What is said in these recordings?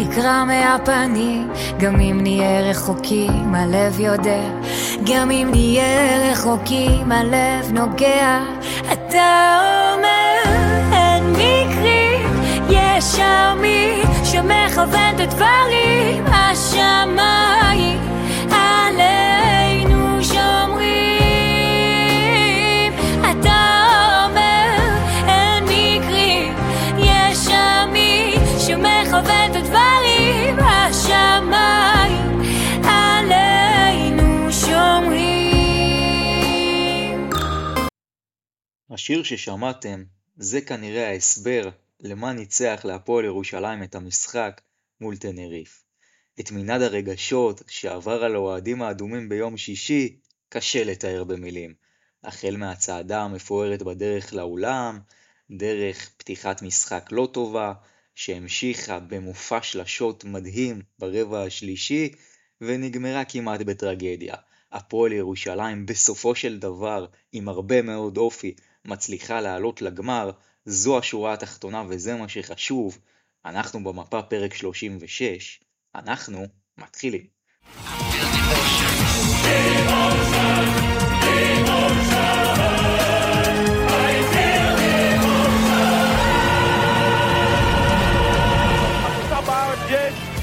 נקרע מהפנים, גם אם נהיה רחוקים, הלב יודע. גם אם נהיה רחוקים, הלב נוגע. אתה אומר, אין מקרי, יש שם מי שמכוון את הדברים, השמיים השיר ששמעתם זה כנראה ההסבר למה ניצח להפועל ירושלים את המשחק מול תנריף. את מנעד הרגשות שעבר על האוהדים האדומים ביום שישי קשה לתאר במילים. החל מהצעדה המפוארת בדרך לאולם, דרך פתיחת משחק לא טובה, שהמשיכה במופע שלשות מדהים ברבע השלישי, ונגמרה כמעט בטרגדיה. הפועל ירושלים בסופו של דבר, עם הרבה מאוד אופי, מצליחה לעלות לגמר, זו השורה התחתונה וזה מה שחשוב. אנחנו במפה פרק 36, אנחנו מתחילים.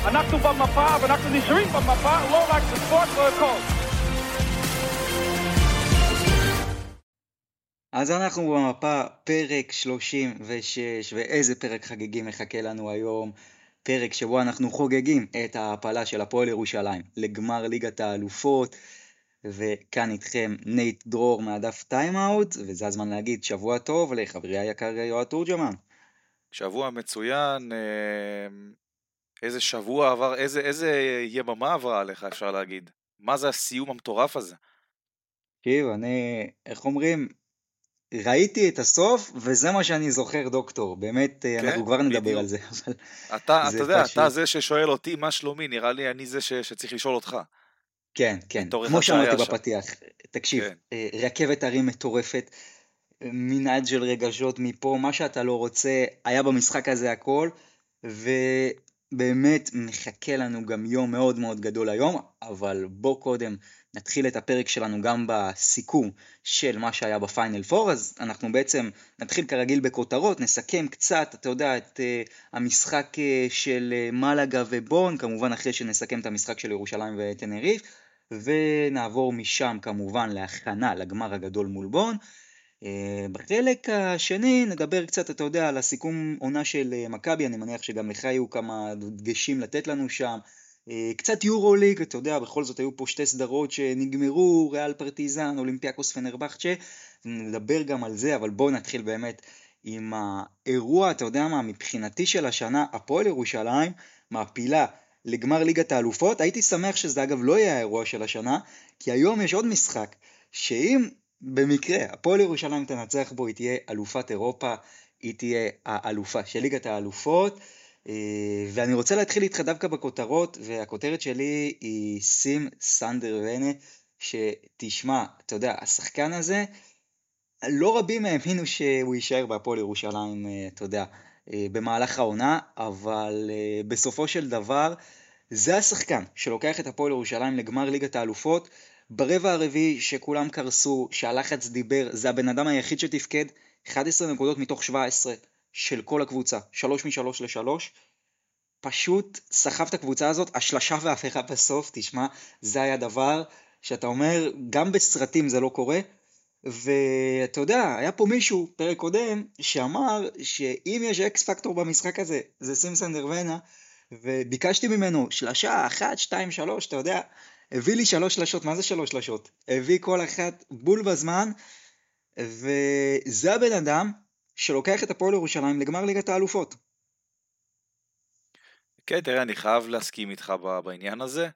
אנחנו במפה ואנחנו נשארים במפה, לא רק בספורט והכל. אז אנחנו במפה פרק 36, ואיזה פרק חגיגי מחכה לנו היום. פרק שבו אנחנו חוגגים את ההעפלה של הפועל ירושלים לגמר ליגת האלופות. וכאן איתכם נייט דרור מהדף טיימאוט, וזה הזמן להגיד שבוע טוב לחברי היקר יועד תורג'מן. שבוע מצוין, אה, איזה שבוע עבר, איזה, איזה יממה עברה עליך אפשר להגיד. מה זה הסיום המטורף הזה? תקשיב, אני, איך אומרים, ראיתי את הסוף, וזה מה שאני זוכר, דוקטור. באמת, כן, אנחנו כבר נדבר בדיוק. על זה, אבל אתה, זה אתה יודע, פשוט- אתה זה ששואל אותי מה שלומי, נראה לי אני זה ש, שצריך לשאול אותך. כן, כן. כמו שאמרתי שם. בפתיח, תקשיב, כן. אה, רכבת הרים מטורפת, אה, מנעד של רגשות מפה, מה שאתה לא רוצה, היה במשחק הזה הכל, ובאמת מחכה לנו גם יום מאוד מאוד גדול היום, אבל בוא קודם נתחיל את הפרק שלנו גם בסיכום של מה שהיה בפיינל פור, אז אנחנו בעצם נתחיל כרגיל בכותרות, נסכם קצת, אתה יודע, את uh, המשחק uh, של uh, מלאגה ובון, כמובן אחרי שנסכם את המשחק של ירושלים וטנריף, ונעבור משם כמובן להכנה לגמר הגדול מול בון. אה, בחלק השני נדבר קצת, אתה יודע, על הסיכום עונה של אה, מכבי, אני מניח שגם לך יהיו כמה דגשים לתת לנו שם. אה, קצת יורו ליג, אתה יודע, בכל זאת היו פה שתי סדרות שנגמרו, ריאל פרטיזן, אולימפיאקוס פנרבחצ'ה, נדבר גם על זה, אבל בואו נתחיל באמת עם האירוע, אתה יודע מה, מבחינתי של השנה, הפועל ירושלים מעפילה לגמר ליגת האלופות, הייתי שמח שזה אגב לא יהיה האירוע של השנה, כי היום יש עוד משחק, שאם במקרה הפועל ירושלים תנצח בו, היא תהיה אלופת אירופה, היא תהיה האלופה של ליגת האלופות, ואני רוצה להתחיל איתך דווקא בכותרות, והכותרת שלי היא סים סנדר ונה, שתשמע, אתה יודע, השחקן הזה, לא רבים האמינו שהוא יישאר בהפועל ירושלים, אה, אתה יודע, אה, במהלך העונה, אבל אה, בסופו של דבר, זה השחקן שלוקח את הפועל ירושלים לגמר ליגת האלופות. ברבע הרביעי שכולם קרסו, שהלחץ דיבר, זה הבן אדם היחיד שתפקד, 11 נקודות מתוך 17 של כל הקבוצה, 3 מ-3 ל-3. פשוט סחב את הקבוצה הזאת, השלשה וההפיכה בסוף, תשמע, זה היה דבר שאתה אומר, גם בסרטים זה לא קורה, ואתה יודע, היה פה מישהו, פרק קודם, שאמר שאם יש אקס פקטור במשחק הזה, זה סימסון דרוונה, וביקשתי ממנו שלשה, אחת, שתיים, שלוש, אתה יודע, הביא לי שלוש שלשות, מה זה שלוש שלשות? הביא כל אחת בול בזמן, וזה הבן אדם שלוקח את הפועל ירושלים לגמר ליגת האלופות. כן, תראה, אני חייב להסכים איתך בעניין הזה,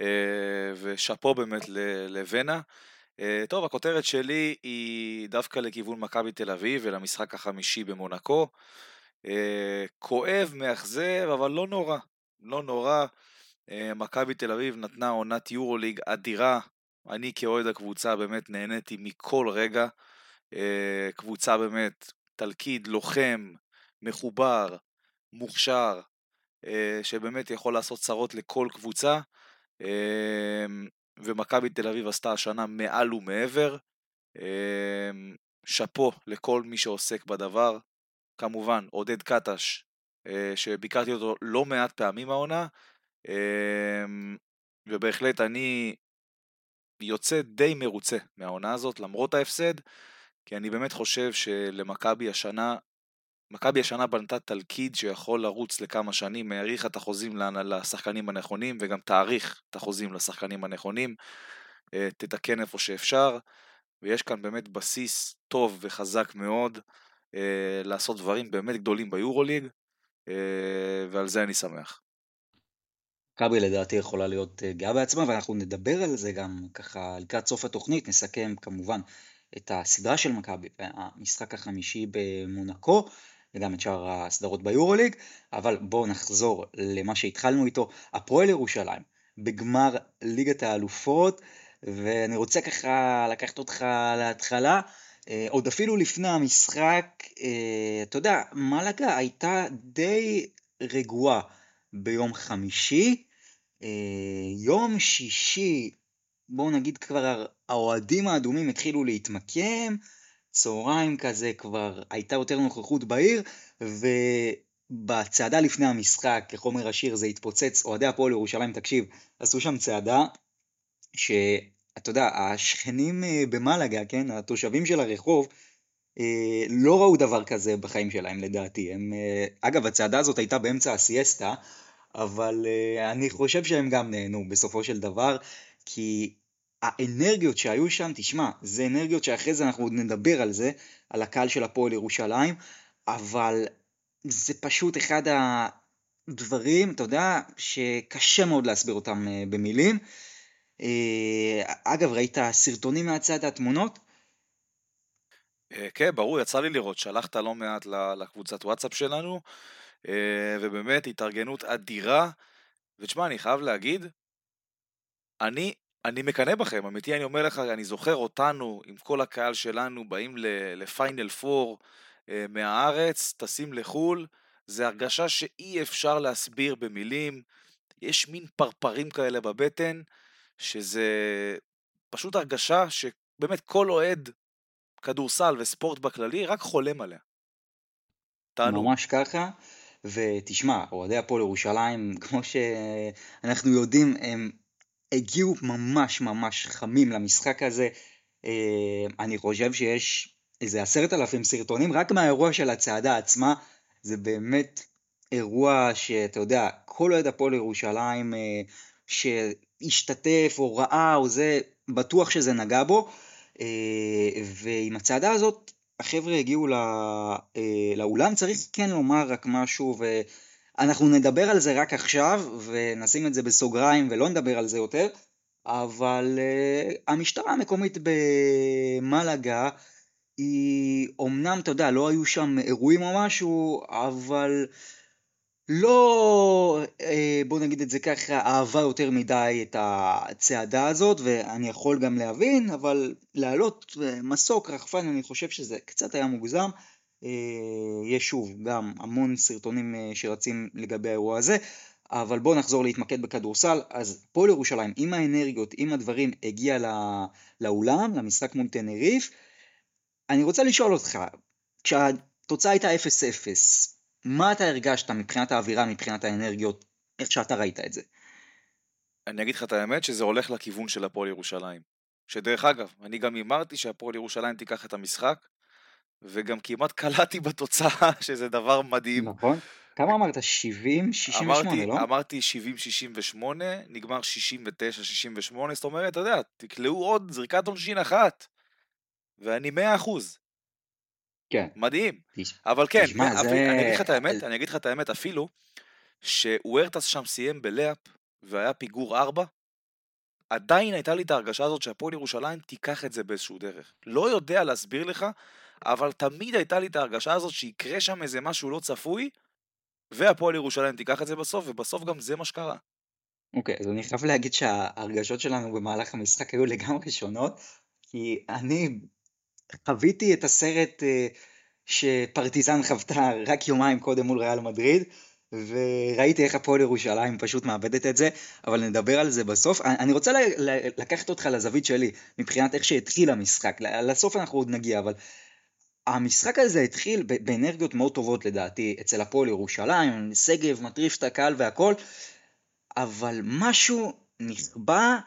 אה, ושאפו באמת לבנה. אה, טוב, הכותרת שלי היא דווקא לכיוון מכבי תל אביב ולמשחק החמישי במונקו. אה, כואב, מאכזב, אבל לא נורא. לא נורא. מכבי תל אביב נתנה עונת יורוליג אדירה. אני כאוהד הקבוצה באמת נהניתי מכל רגע. קבוצה באמת, תלכיד, לוחם, מחובר, מוכשר, אה, שבאמת יכול לעשות צרות לכל קבוצה, אה, ומכבי תל אביב עשתה השנה מעל ומעבר. אה, שאפו לכל מי שעוסק בדבר. כמובן, עודד קטש, שביקרתי אותו לא מעט פעמים העונה, ובהחלט אני יוצא די מרוצה מהעונה הזאת, למרות ההפסד, כי אני באמת חושב שלמכבי השנה מכבי השנה בנתה תלכיד שיכול לרוץ לכמה שנים, האריכה את החוזים לשחקנים הנכונים וגם תאריך את החוזים לשחקנים הנכונים, אה, תתקן איפה שאפשר, ויש כאן באמת בסיס טוב וחזק מאוד אה, לעשות דברים באמת גדולים ביורוליג, אה, ועל זה אני שמח. מכבי לדעתי יכולה להיות גאה בעצמה, ואנחנו נדבר על זה גם ככה לקראת סוף התוכנית, נסכם כמובן את הסדרה של מכבי והמשחק החמישי במונקו. וגם את שאר הסדרות ביורוליג, אבל בואו נחזור למה שהתחלנו איתו, הפועל ירושלים, בגמר ליגת האלופות, ואני רוצה ככה לקחת אותך להתחלה, אה, עוד אפילו לפני המשחק, אה, אתה יודע, מלאגה הייתה די רגועה ביום חמישי, אה, יום שישי, בואו נגיד כבר האוהדים האדומים התחילו להתמקם, צהריים כזה כבר הייתה יותר נוכחות בעיר, ובצעדה לפני המשחק, כחומר השיר, זה התפוצץ, אוהדי הפועל ירושלים, תקשיב, עשו שם צעדה, שאתה יודע, השכנים אה, במלאגה, כן, התושבים של הרחוב, אה, לא ראו דבר כזה בחיים שלהם לדעתי. הם, אה, אגב, הצעדה הזאת הייתה באמצע הסיאסטה, אבל אני חושב שהם גם נהנו בסופו של דבר, כי האנרגיות שהיו שם, תשמע, זה אנרגיות שאחרי זה אנחנו עוד נדבר על זה, על הקהל של הפועל ירושלים, אבל זה פשוט אחד הדברים, אתה יודע, שקשה מאוד להסביר אותם אה, במילים. אה, אגב, ראית סרטונים מהצד, התמונות? אה, כן, ברור, יצא לי לראות, שלחת לא מעט לקבוצת וואטסאפ שלנו, ובאמת התארגנות אדירה, ותשמע, אני חייב להגיד, אני אני מקנא בכם, אמיתי אני אומר לך, אני זוכר אותנו עם כל הקהל שלנו באים לפיינל פור אה, מהארץ, טסים לחו"ל, זה הרגשה שאי אפשר להסביר במילים, יש מין פרפרים כאלה בבטן, שזה פשוט הרגשה שבאמת כל אוהד כדורסל וספורט בכללי רק חולם עליה. תענו. ממש ככה. ותשמע, אוהדי הפועל ירושלים, כמו שאנחנו יודעים, הם הגיעו ממש ממש חמים למשחק הזה. אה, אני חושב שיש איזה עשרת אלפים סרטונים רק מהאירוע של הצעדה עצמה. זה באמת אירוע שאתה יודע, כל אוהד הפועל ירושלים אה, שהשתתף או ראה או זה, בטוח שזה נגע בו. אה, ועם הצעדה הזאת החבר'ה הגיעו לאולם, צריך כן לומר רק משהו, אנחנו נדבר על זה רק עכשיו, ונשים את זה בסוגריים ולא נדבר על זה יותר, אבל uh, המשטרה המקומית במלאגה היא אומנם, אתה יודע, לא היו שם אירועים או משהו, אבל לא, אה, בוא נגיד את זה ככה, אהבה יותר מדי את הצעדה הזאת, ואני יכול גם להבין, אבל להעלות מסוק רחפן, אני חושב שזה קצת היה מוגזם. אה, יש שוב גם המון סרטונים אה, שרצים לגבי האירוע הזה, אבל בואו נחזור להתמקד בכדורסל. אז פועל ירושלים עם האנרגיות, עם הדברים, הגיע לא, לאולם, למשחק מול תנריף. אני רוצה לשאול אותך, כשהתוצאה הייתה 0-0, מה אתה הרגשת מבחינת האווירה, מבחינת האנרגיות, איך שאתה ראית את זה? אני אגיד לך את האמת שזה הולך לכיוון של הפועל ירושלים. שדרך אגב, אני גם הימרתי שהפועל ירושלים תיקח את המשחק, וגם כמעט קלעתי בתוצאה, שזה דבר מדהים. נכון. כמה אמרת? 70? 68, אמרתי, לא? אמרתי 70-68, נגמר 69-68, זאת אומרת, אתה יודע, תקלעו עוד זריקת עונשין אחת, ואני 100 אחוז. כן. מדהים. תש... אבל כן, תשמע, זה... אני אגיד לך את האמת, אני אגיד לך את האמת, אפילו שוורטס שם סיים בלאפ, והיה פיגור 4, עדיין הייתה לי את ההרגשה הזאת שהפועל ירושלים תיקח את זה באיזשהו דרך. לא יודע להסביר לך אבל תמיד הייתה לי את ההרגשה הזאת שיקרה שם איזה משהו לא צפוי, והפועל ירושלים תיקח את זה בסוף, ובסוף גם זה מה שקרה. אוקיי, okay, אז אני חייב להגיד שההרגשות שלנו במהלך המשחק היו לגמרי שונות, כי אני חוויתי את הסרט uh, שפרטיזן חוותה רק יומיים קודם מול ריאל מדריד, וראיתי איך הפועל ירושלים פשוט מאבדת את זה, אבל נדבר על זה בסוף. אני רוצה לקחת אותך לזווית שלי, מבחינת איך שהתחיל המשחק. לסוף אנחנו עוד נגיע, אבל המשחק הזה התחיל באנרגיות מאוד טובות לדעתי אצל הפועל ירושלים, שגב מטריף את הקהל והכל, אבל משהו נכבה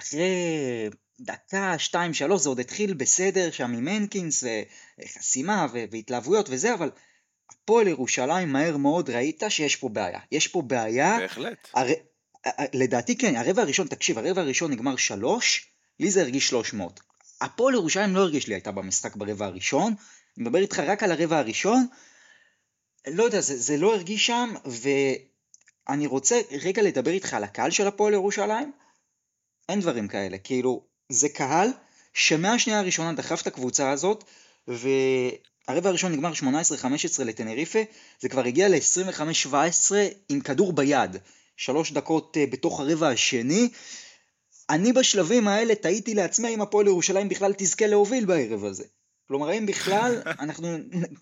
אחרי דקה, שתיים, שלוש, זה עוד התחיל בסדר שם עם הנקינס וחסימה והתלהבויות וזה, אבל הפועל ירושלים מהר מאוד ראית שיש פה בעיה. יש פה בעיה. בהחלט. הר... לדעתי כן, הרבע הראשון, תקשיב, הרבע הראשון נגמר שלוש, לי זה הרגיש שלוש מאות. הפועל ירושלים לא הרגיש לי הייתה במשחק ברבע הראשון, אני מדבר איתך רק על הרבע הראשון, לא יודע, זה, זה לא הרגיש שם, ואני רוצה רגע לדבר איתך על הקהל של הפועל ירושלים, אין דברים כאלה, כאילו, זה קהל שמהשנייה הראשונה דחף את הקבוצה הזאת, והרבע הראשון נגמר 18-15 לטנריפה, זה כבר הגיע ל-25-17 עם כדור ביד, שלוש דקות אה, בתוך הרבע השני, אני בשלבים האלה תהיתי לעצמי אם הפועל ירושלים בכלל תזכה להוביל בערב הזה. כלומר, האם בכלל אנחנו,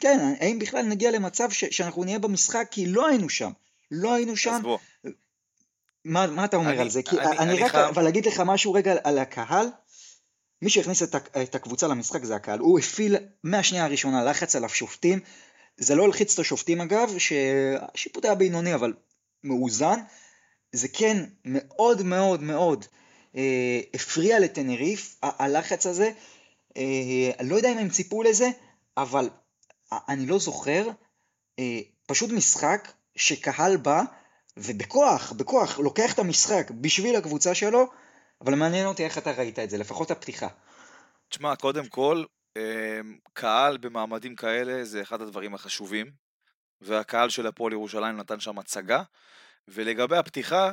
כן, האם בכלל נגיע למצב ש, שאנחנו נהיה במשחק כי לא היינו שם. לא היינו שם. מה, מה אתה אומר אני, על זה? כי אני, אני, אני רק, חייב... אבל להגיד לך משהו רגע על הקהל, מי שהכניס את, את הקבוצה למשחק זה הקהל. הוא הפעיל מהשנייה הראשונה לחץ על השופטים. זה לא הלחיץ את השופטים אגב, שהשיפוט היה בינוני אבל מאוזן. זה כן מאוד מאוד מאוד הפריע לטנריף, הלחץ הזה. אה, לא יודע אם הם ציפו לזה, אבל אני לא זוכר, אה, פשוט משחק שקהל בא ובכוח, בכוח, לוקח את המשחק בשביל הקבוצה שלו, אבל מעניין אותי איך אתה ראית את זה, לפחות הפתיחה. תשמע, קודם כל, אה, קהל במעמדים כאלה זה אחד הדברים החשובים, והקהל של הפועל ירושלים נתן שם הצגה, ולגבי הפתיחה, אה,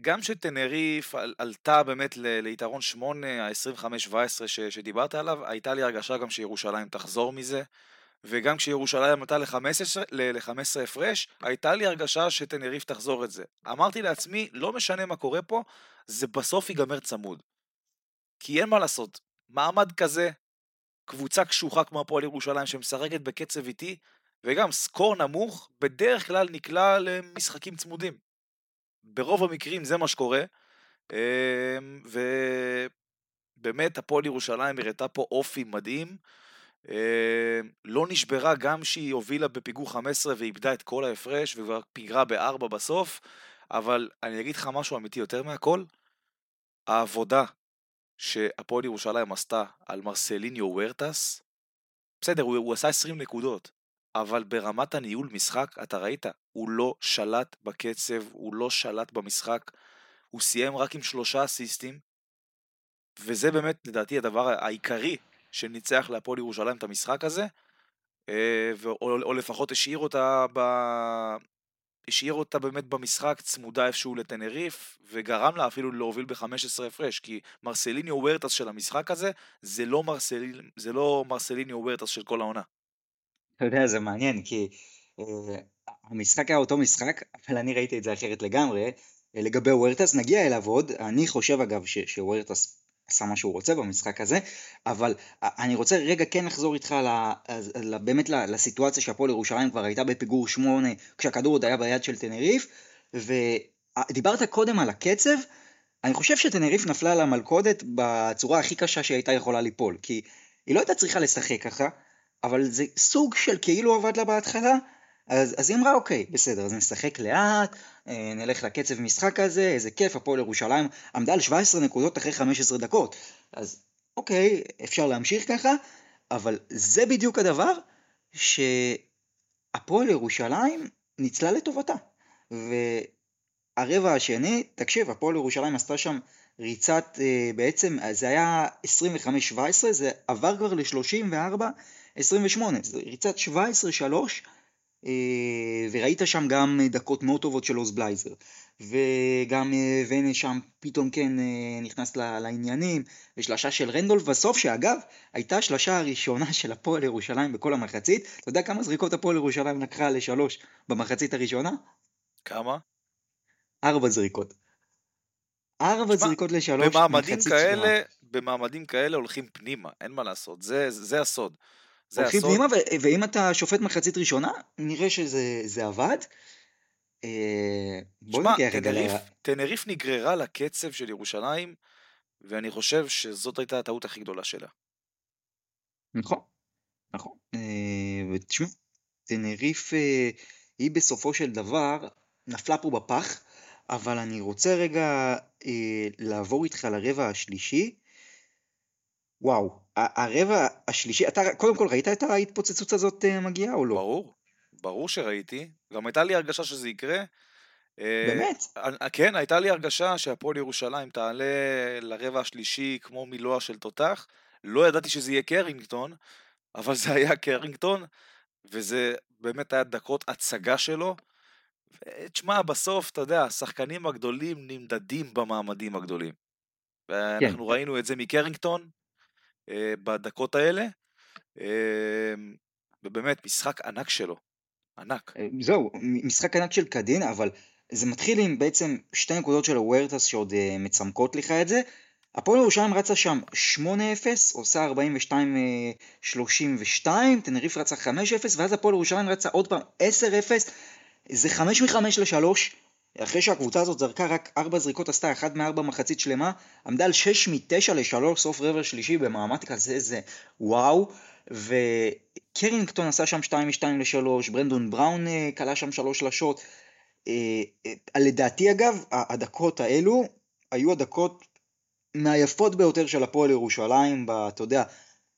גם שטנריף עלתה באמת ליתרון 8, ה-25-17 שדיברת עליו, הייתה לי הרגשה גם שירושלים תחזור מזה, וגם כשירושלים עלתה ל-15 הפרש, הייתה לי הרגשה שטנריף תחזור את זה. אמרתי לעצמי, לא משנה מה קורה פה, זה בסוף ייגמר צמוד. כי אין מה לעשות, מעמד כזה, קבוצה קשוחה כמו הפועל ירושלים שמשחקת בקצב איטי, וגם סקור נמוך, בדרך כלל נקלע למשחקים צמודים. ברוב המקרים זה מה שקורה, אמ, ובאמת הפועל ירושלים הראתה פה אופי מדהים, אמ, לא נשברה גם שהיא הובילה בפיגור 15 ואיבדה את כל ההפרש וכבר פיגרה בארבע בסוף, אבל אני אגיד לך משהו אמיתי יותר מהכל, העבודה שהפועל ירושלים עשתה על מרסליניו וורטס, בסדר, הוא, הוא עשה 20 נקודות, אבל ברמת הניהול משחק, אתה ראית, הוא לא שלט בקצב, הוא לא שלט במשחק, הוא סיים רק עם שלושה אסיסטים, וזה באמת לדעתי הדבר העיקרי שניצח להפועל ירושלים את המשחק הזה, אה, או, או לפחות השאיר אותה, ב... השאיר אותה באמת במשחק צמודה איפשהו לטנריף, וגרם לה אפילו להוביל ב-15 הפרש, כי מרסליניו וורטס של המשחק הזה, זה לא, מרסל... זה לא מרסליניו וורטס של כל העונה. אתה יודע, זה מעניין, כי uh, המשחק היה אותו משחק, אבל אני ראיתי את זה אחרת לגמרי. Uh, לגבי וורטס, נגיע אליו עוד, אני חושב אגב שוורטס עשה מה שהוא רוצה במשחק הזה, אבל uh, אני רוצה רגע כן לחזור איתך ל, ל, באמת לסיטואציה שהפועל ירושלים כבר הייתה בפיגור שמונה, כשהכדור עוד היה ביד של טנריף, ודיברת קודם על הקצב, אני חושב שטנריף נפלה על המלכודת בצורה הכי קשה שהייתה יכולה ליפול, כי היא לא הייתה צריכה לשחק ככה, אבל זה סוג של כאילו עבד לה בהתחלה, אז, אז היא אמרה אוקיי, בסדר, אז נשחק לאט, אה, נלך לקצב משחק הזה, איזה כיף, הפועל ירושלים עמדה על 17 נקודות אחרי 15 דקות, אז אוקיי, אפשר להמשיך ככה, אבל זה בדיוק הדבר שהפועל ירושלים ניצלה לטובתה. והרבע השני, תקשיב, הפועל ירושלים עשתה שם ריצת, אה, בעצם זה היה 25-17, זה עבר כבר ל-34 28, זה ריצת 17-3, אה, וראית שם גם דקות מאוד טובות של עוז בלייזר. וגם אה, ונה שם פתאום כן אה, נכנס לעניינים, ושלשה של רנדולף בסוף, שאגב, הייתה השלשה הראשונה של הפועל ירושלים בכל המחצית. אתה יודע כמה זריקות הפועל ירושלים לקחה לשלוש במחצית הראשונה? כמה? ארבע זריקות. ארבע זריקות לשלוש במעמדים כאלה, במעמדים כאלה הולכים פנימה, אין מה לעשות, זה, זה הסוד. זה הולכים הסוד. פנימה, ו- ואם אתה שופט מחצית ראשונה, נראה שזה זה עבד. אה, בוא נגיע רגע ל... טנריף נגררה לקצב של ירושלים, ואני חושב שזאת הייתה הטעות הכי גדולה שלה. נכון, נכון. אה, ותשמע, טנריף אה, היא בסופו של דבר נפלה פה בפח, אבל אני רוצה רגע לעבור איתך לרבע השלישי. וואו, הרבע השלישי, אתה קודם כל ראית את ההתפוצצות הזאת אה, מגיעה או לא? ברור, ברור שראיתי. גם הייתה לי הרגשה שזה יקרה. אה, באמת? כן, הייתה לי הרגשה שהפועל ירושלים תעלה לרבע השלישי כמו מילוע של תותח. לא ידעתי שזה יהיה קרינגטון, אבל זה היה קרינגטון, וזה באמת היה דקות הצגה שלו. ותשמע, בסוף, אתה יודע, השחקנים הגדולים נמדדים במעמדים הגדולים. ואנחנו ראינו את זה מקרינגטון בדקות האלה, אה, ובאמת, משחק ענק שלו. ענק. אה, זהו, משחק ענק של קדין, אבל זה מתחיל עם בעצם שתי נקודות של הוורטס שעוד אה, מצמקות לך את זה. הפועל ירושלים רצה שם 8-0, עושה 42-32, תנריף רצה 5-0, ואז הפועל ירושלים רצה עוד פעם 10-0, זה 5 מ-5 ל-3, אחרי שהקבוצה הזאת זרקה רק 4 זריקות, עשתה 1 מ-4 מחצית שלמה, עמדה על 6 מ-9 ל-3, סוף רבע שלישי במעמד כזה, זה וואו, וקרינגטון עשה שם 2 מ-2 ל-3, ברנדון בראון אה, כלה שם 3 שלשות, אה, אה, לדעתי אגב, הדקות האלו היו הדקות מהיפות ביותר של הפועל ירושלים, אתה יודע,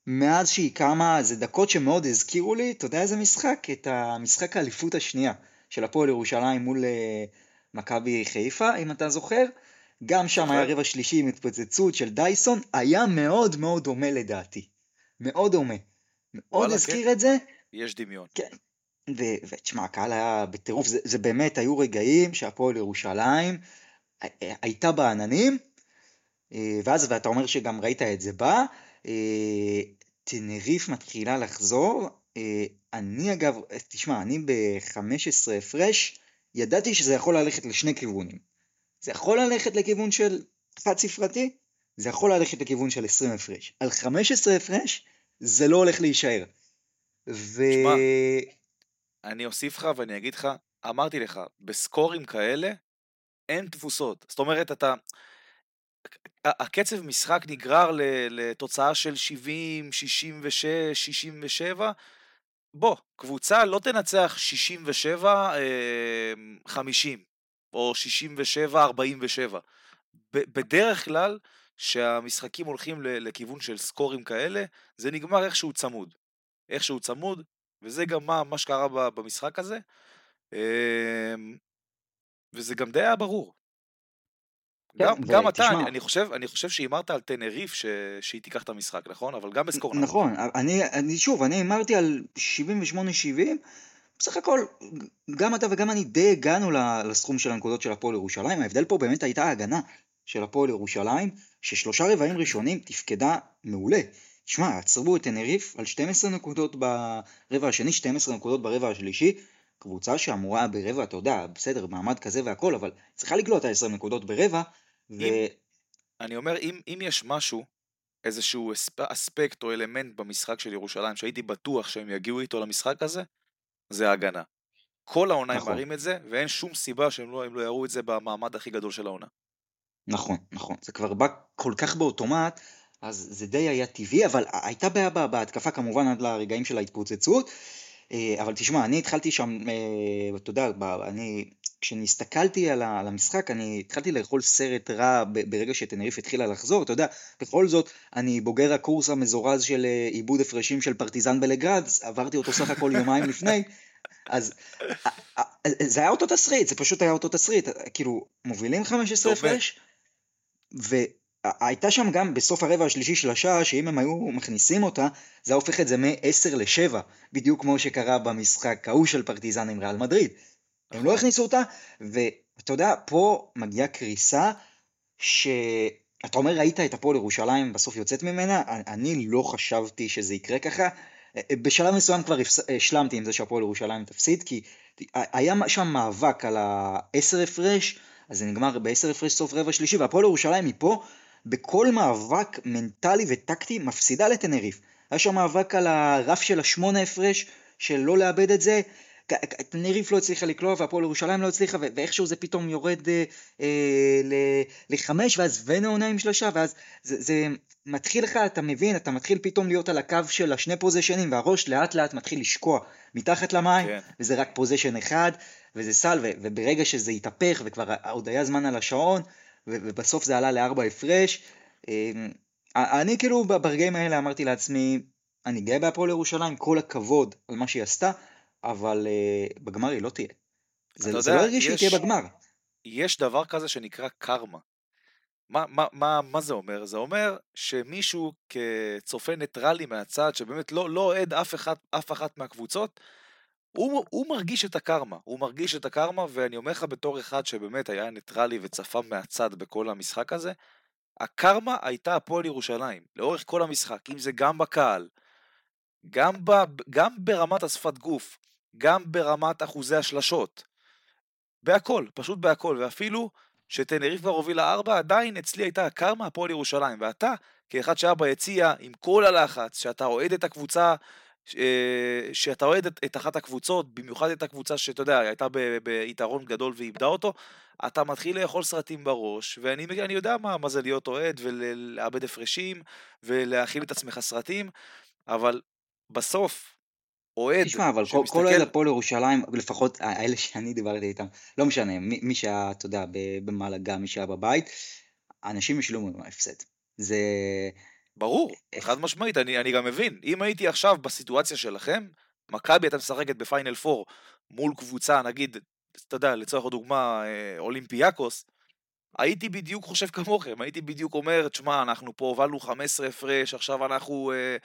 מאז שהיא קמה, זה דקות שמאוד הזכירו לי, אתה יודע איזה משחק? את המשחק האליפות השנייה של הפועל ירושלים מול אה, מכבי חיפה, אם אתה זוכר. גם שם היה. רבע שלישי עם התפוצצות של דייסון, היה מאוד מאוד דומה לדעתי. מאוד דומה. מאוד הזכיר את זה, יש דמיון. ו- ותשמע, הקהל היה בטירוף, זה, זה באמת, היו רגעים שהפועל ירושלים ה- הייתה בעננים, אה, ואז, ואתה אומר שגם ראית את זה בא, אה, טנריף מתחילה לחזור, אה, אני אגב, תשמע, אני ב-15 הפרש, ידעתי שזה יכול ללכת לשני כיוונים. זה יכול ללכת לכיוון של חד ספרתי, זה יכול ללכת לכיוון של 20 הפרש. על 15 הפרש, זה לא הולך להישאר. ו... שמע, אני אוסיף לך ואני אגיד לך, אמרתי לך, בסקורים כאלה אין תבוסות. זאת אומרת, אתה... הקצב משחק נגרר לתוצאה של 70, 66, 67. בוא, קבוצה לא תנצח 67, אה, 50, או 67, 47. ב- בדרך כלל, שהמשחקים הולכים לכיוון של סקורים כאלה, זה נגמר איכשהו צמוד. איכשהו צמוד, וזה גם מה, מה שקרה במשחק הזה. אמ, וזה גם די היה ברור. כן, גם, גם אתה, ותשמע- אני, אני חושב, אני חושב שהימרת על טנריף ש, שהיא תיקח את המשחק, נכון? אבל גם בסקור נמוך. נכון, אני, אני שוב, אני הימרתי על 78-70, בסך הכל, גם אתה וגם אני די הגענו לסכום של הנקודות של הפועל ירושלים, ההבדל פה באמת הייתה ההגנה של הפועל ירושלים, ששלושה רבעים ראשונים תפקדה מעולה. שמע, עצרו את טנריף על 12 נקודות ברבע השני, 12 נקודות ברבע השלישי, קבוצה שאמורה ברבע, אתה יודע, בסדר, מעמד כזה והכל, אבל צריכה לגלות ה-10 נקודות ברבע, ו... אם- אני אומר, אם, אם יש משהו, איזשהו אספ, אספקט או אלמנט במשחק של ירושלים, שהייתי בטוח שהם יגיעו איתו למשחק הזה, זה ההגנה. כל העונה הם נכון. מראים את זה, ואין שום סיבה שהם לא, הם לא יראו את זה במעמד הכי גדול של העונה. נכון, נכון. זה כבר בא כל כך באוטומט, אז זה די היה טבעי, אבל הייתה בעיה בה- בהתקפה כמובן עד לרגעים של ההתפוצצות. אה, אבל תשמע, אני התחלתי שם, אה, אתה יודע, אני, כשנסתכלתי על ה- על המשחק, אני התחלתי לאכול סרט רע ברגע שטנריף התחילה לחזור, אתה יודע, בכל זאת, אני בוגר הקורס המזורז של אה, עיבוד הפרשים של פרטיזן בלגרד, עברתי אותו סך הכל יומיים לפני, אז זה היה אותו תסריט, זה פשוט היה אותו תסריט, כאילו, מובילים 15 דומה. הפרש, והייתה שם גם בסוף הרבע השלישי של השעה, שאם הם היו מכניסים אותה, זה היה הופך את זה מ-10 ל-7, בדיוק כמו שקרה במשחק ההוא של פרטיזן עם ריאל מדריד. הם לא הכניסו אותה, ואתה יודע, פה מגיעה קריסה, שאתה אומר ראית את הפועל ירושלים בסוף יוצאת ממנה, אני לא חשבתי שזה יקרה ככה. בשלב מסוים כבר השלמתי עם זה שהפועל ירושלים תפסיד, כי היה שם מאבק על ה-10 הפרש, אז זה נגמר ב-10 הפרש סוף רבע שלישי, והפועל ירושלים מפה, בכל מאבק מנטלי וטקטי, מפסידה לטנריף. היה שם מאבק על הרף של השמונה הפרש, של לא לאבד את זה. תניריף לא הצליחה לקלוע והפועל ירושלים לא הצליחה ואיכשהו זה פתאום יורד אה, אה, לחמש ואז ונה עונה עם שלושה ואז זה, זה מתחיל לך, אתה מבין, אתה מתחיל פתאום להיות על הקו של השני פוזיישנים והראש לאט לאט מתחיל לשקוע מתחת למים כן. וזה רק פוזיישן אחד וזה סל וברגע שזה התהפך וכבר עוד היה זמן על השעון ובסוף זה עלה לארבע הפרש אה, אני כאילו ברגעים האלה אמרתי לעצמי אני גאה בהפועל ירושלים, כל הכבוד על מה שהיא עשתה, אבל uh, בגמר היא לא תהיה. זה, זה יודע, לא הרגיש שהיא תהיה בגמר. יש דבר כזה שנקרא קרמה. מה, מה, מה, מה זה אומר? זה אומר שמישהו כצופה ניטרלי מהצד, שבאמת לא, לא אוהד אף, אחד, אף אחת מהקבוצות, הוא, הוא מרגיש את הקרמה, הוא מרגיש את הקרמה, ואני אומר לך בתור אחד שבאמת היה ניטרלי וצפה מהצד בכל המשחק הזה, הקרמה הייתה הפועל ירושלים, לאורך כל המשחק, אם זה גם בקהל, גם, ב, גם ברמת השפת גוף, גם ברמת אחוזי השלשות. בהכל, פשוט בהכל, ואפילו שטנריף כבר הובילה ארבע, עדיין אצלי הייתה הקרמה הפועל ירושלים, ואתה, כאחד שהיה ביציע, עם כל הלחץ, שאתה אוהד את הקבוצה, שאתה אוהד את, את אחת הקבוצות, במיוחד את הקבוצה שאתה יודע, הייתה ב, ביתרון גדול ואיבדה אותו, אתה מתחיל לאכול סרטים בראש, ואני יודע מה, מה זה להיות אוהד ולאבד הפרשים ולהכיל את עצמך סרטים, אבל בסוף, אוהד תשמע, אבל שמסתכל... כל אוהד הפועל ירושלים, לפחות האלה שאני דיברתי איתם, לא משנה, מי, מי שהיה, אתה יודע, במעלגה, מי שהיה בבית, אנשים ישלמו עם ההפסד. זה... ברור, חד משמעית, אני, אני גם מבין. אם הייתי עכשיו בסיטואציה שלכם, מכבי הייתה משחקת בפיינל 4 מול קבוצה, נגיד, אתה יודע, לצורך הדוגמה, אה, אולימפיאקוס, הייתי בדיוק חושב כמוכם, הייתי בדיוק אומר, תשמע, אנחנו פה הובלנו 15 הפרש, עכשיו אנחנו אה,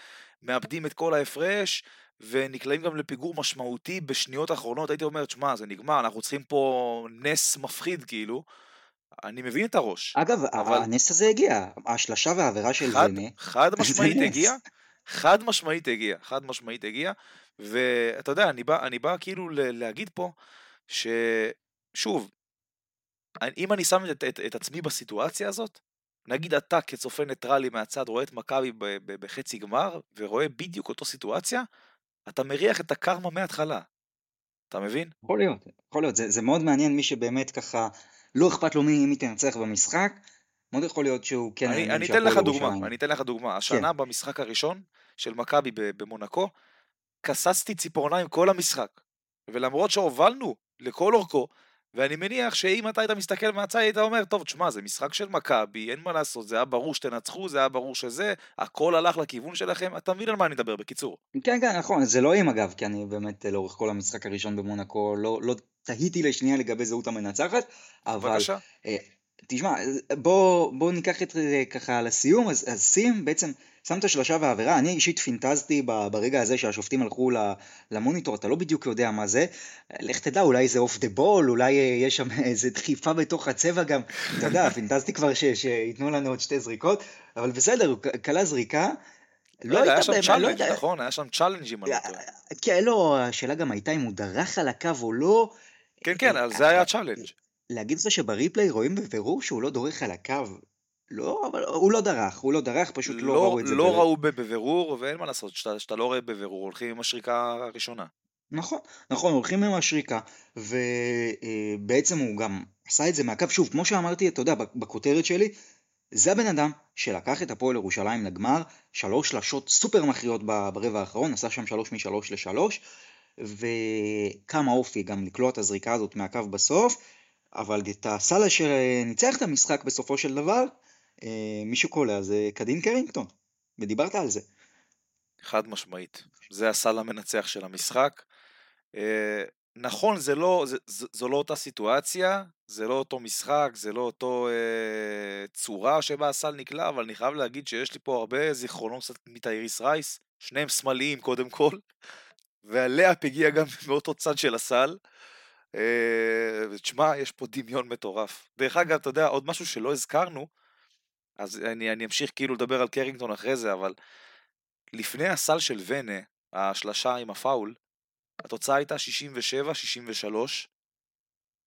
מאבדים את כל ההפרש, ונקלעים גם לפיגור משמעותי בשניות האחרונות, הייתי אומר, תשמע, זה נגמר, אנחנו צריכים פה נס מפחיד, כאילו. אני מבין את הראש. אגב, אבל... הנס הזה הגיע, השלשה והעבירה של חד, זנה. חד משמעית הגיע, חד משמעית הגיע, חד משמעית הגיע, ואתה יודע, אני בא, אני בא כאילו להגיד פה, ששוב, אם אני שם את, את, את עצמי בסיטואציה הזאת, נגיד אתה כצופה ניטרלי מהצד רואה את מכבי בחצי גמר, ורואה בדיוק אותו סיטואציה, אתה מריח את הקרמה מההתחלה. אתה מבין? יכול להיות, יכול להיות. זה, זה מאוד מעניין מי שבאמת ככה, לא אכפת לו מי, מי תנצח במשחק, מאוד יכול להיות שהוא כן... אני, אני אתן לך דוגמה, אני אתן לך דוגמה. השנה כן. במשחק הראשון של מכבי במונקו, כססתי ציפורניים כל המשחק. ולמרות שהובלנו לכל אורכו, ואני מניח שאם אתה היית מסתכל מהצד היית אומר, טוב, תשמע, זה משחק של מכבי, אין מה לעשות, זה היה ברור שתנצחו, זה היה ברור שזה, הכל הלך לכיוון שלכם, אתה מבין על מה אני מדבר, בקיצור. כן, כן, נכון, זה לא אם אגב, כי אני באמת לאורך כל המשחק הראשון במונקו לא, לא תהיתי לשנייה לגבי זהות המנצחת, אבל... בבקשה. אה, תשמע, בוא, בוא ניקח את זה ככה לסיום, אז, אז שים בעצם שמת שלושה ועבירה, אני אישית פינטזתי ברגע הזה שהשופטים הלכו למוניטור, אתה לא בדיוק יודע מה זה, לך תדע, אולי זה off the ball, אולי יש שם איזה דחיפה בתוך הצבע גם, אתה יודע, פינטזתי כבר שייתנו לנו עוד שתי זריקות, אבל בסדר, כלה זריקה. לא, לא היה שם challenge, נכון? היה שם challenge אם אני לא טועה. כן, לא, השאלה גם הייתה אם הוא דרך על הקו או לא. כן, כן, על זה היה challenge. להגיד לך שב replay רואים בבירור שהוא לא דורך על הקו, לא, אבל הוא לא דרך, הוא לא דרך, פשוט לא, לא ראו את זה. לא ראו בבירור, ואין מה לעשות, שאתה, לא רואה בבירור, הולכים עם השריקה הראשונה. נכון, נכון, הולכים עם השריקה, ובעצם הוא גם עשה את זה מהקו, שוב, כמו שאמרתי, אתה יודע, בכותרת שלי, זה הבן אדם שלקח את הפועל ירושלים לגמר, שלוש שלשות סופר מכריעות ברבע האחרון, עשה שם שלוש משלוש לשלוש, וכמה אופי גם לקלוע את הזריקה הזאת מהקו בסוף, אבל את הסאלה שניצח את המשחק בסופו של דבר, אה, מי שקולע זה קדין קרינגטון, ודיברת על זה. חד משמעית, זה הסל המנצח של המשחק. אה, נכון, זה לא, זה, זו לא אותה סיטואציה, זה לא אותו משחק, זה לא אותו אה, צורה שבה הסל נקלע, אבל אני חייב להגיד שיש לי פה הרבה זיכרונות מתאיריס רייס, שניהם שמאליים קודם כל, והלאפ הגיע גם מאותו צד של הסל. אה, ותשמע, יש פה דמיון מטורף. דרך אגב, אתה יודע, עוד משהו שלא הזכרנו, אז אני, אני אמשיך כאילו לדבר על קרינגטון אחרי זה, אבל לפני הסל של ונה, השלשה עם הפאול, התוצאה הייתה 67-63,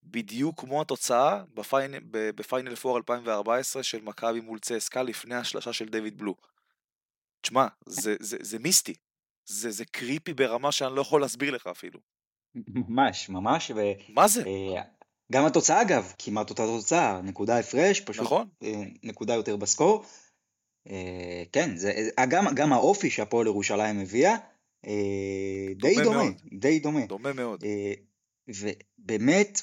בדיוק כמו התוצאה בפיינל, בפיינל 4 2014 של מכבי מול צסקה לפני השלשה של דיוויד בלו. תשמע, זה, זה, זה מיסטי. זה, זה קריפי ברמה שאני לא יכול להסביר לך אפילו. ממש, ממש, ו... מה זה? גם התוצאה אגב, כמעט אותה תוצאה, נקודה הפרש, פשוט נכון. אה, נקודה יותר בסקור. אה, כן, זה, אה, גם, גם האופי שהפועל ירושלים הביאה, אה, די דומה מאוד. די דומה. דומה מאוד. ובאמת,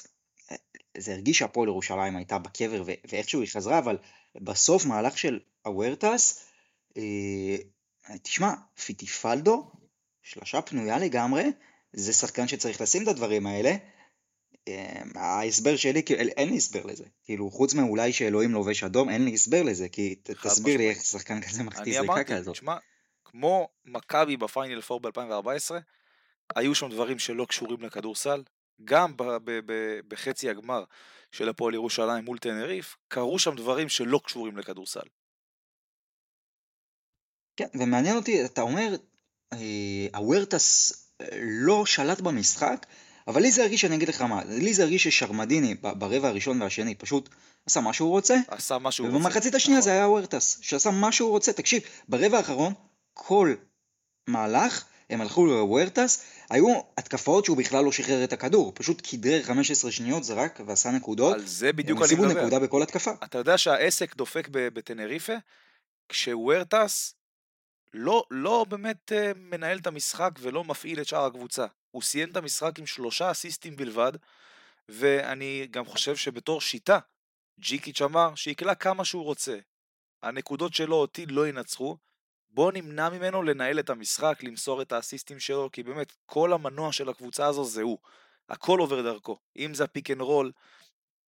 זה הרגיש שהפועל ירושלים הייתה בקבר ו- ואיכשהו היא חזרה, אבל בסוף מהלך של הוורטס, אה, תשמע, פיטיפלדו, שלושה פנויה לגמרי, זה שחקן שצריך לשים את הדברים האלה. אה, ההסבר שלי, כאילו, אין לי הסבר לזה. כאילו, חוץ מאולי שאלוהים לובש אדום, אין לי הסבר לזה, כי תסביר לי. איך שחקן כזה מחטיא זריקה כזאת. תשמע, כמו מכבי בפיינל 4 ב-2014, היו שם דברים שלא קשורים לכדורסל, גם ב- ב- ב- בחצי הגמר של הפועל ירושלים מול טנריף, קרו שם דברים שלא קשורים לכדורסל. כן, ומעניין אותי, אתה אומר, אה, הוורטס אה, לא שלט במשחק, אבל לי זה הרגיש, אני אגיד לך מה, לי זה הרגיש ששרמדיני ברבע הראשון והשני פשוט עשה מה שהוא רוצה, עשה מה שהוא רוצה. ובמחצית השנייה נכון. זה היה הוורטס, שעשה מה שהוא רוצה. תקשיב, ברבע האחרון, כל מהלך, הם הלכו לוורטס, היו התקפות שהוא בכלל לא שחרר את הכדור, פשוט כדרר 15 שניות, זרק ועשה נקודות. על זה בדיוק הם אני השיגו מדבר. נקודה בכל התקפה. אתה יודע שהעסק דופק בטנריפה, כשוורטס לא, לא באמת אה, מנהל את המשחק ולא מפעיל את שאר הקבוצה. הוא סיים את המשחק עם שלושה אסיסטים בלבד, ואני גם חושב שבתור שיטה, ג'יקיץ' אמר שיקלע כמה שהוא רוצה. הנקודות שלו אותי לא ינצחו, בוא נמנע ממנו לנהל את המשחק, למסור את האסיסטים שלו, כי באמת כל המנוע של הקבוצה הזו זה הוא. הכל עובר דרכו. אם זה ה pick and roll,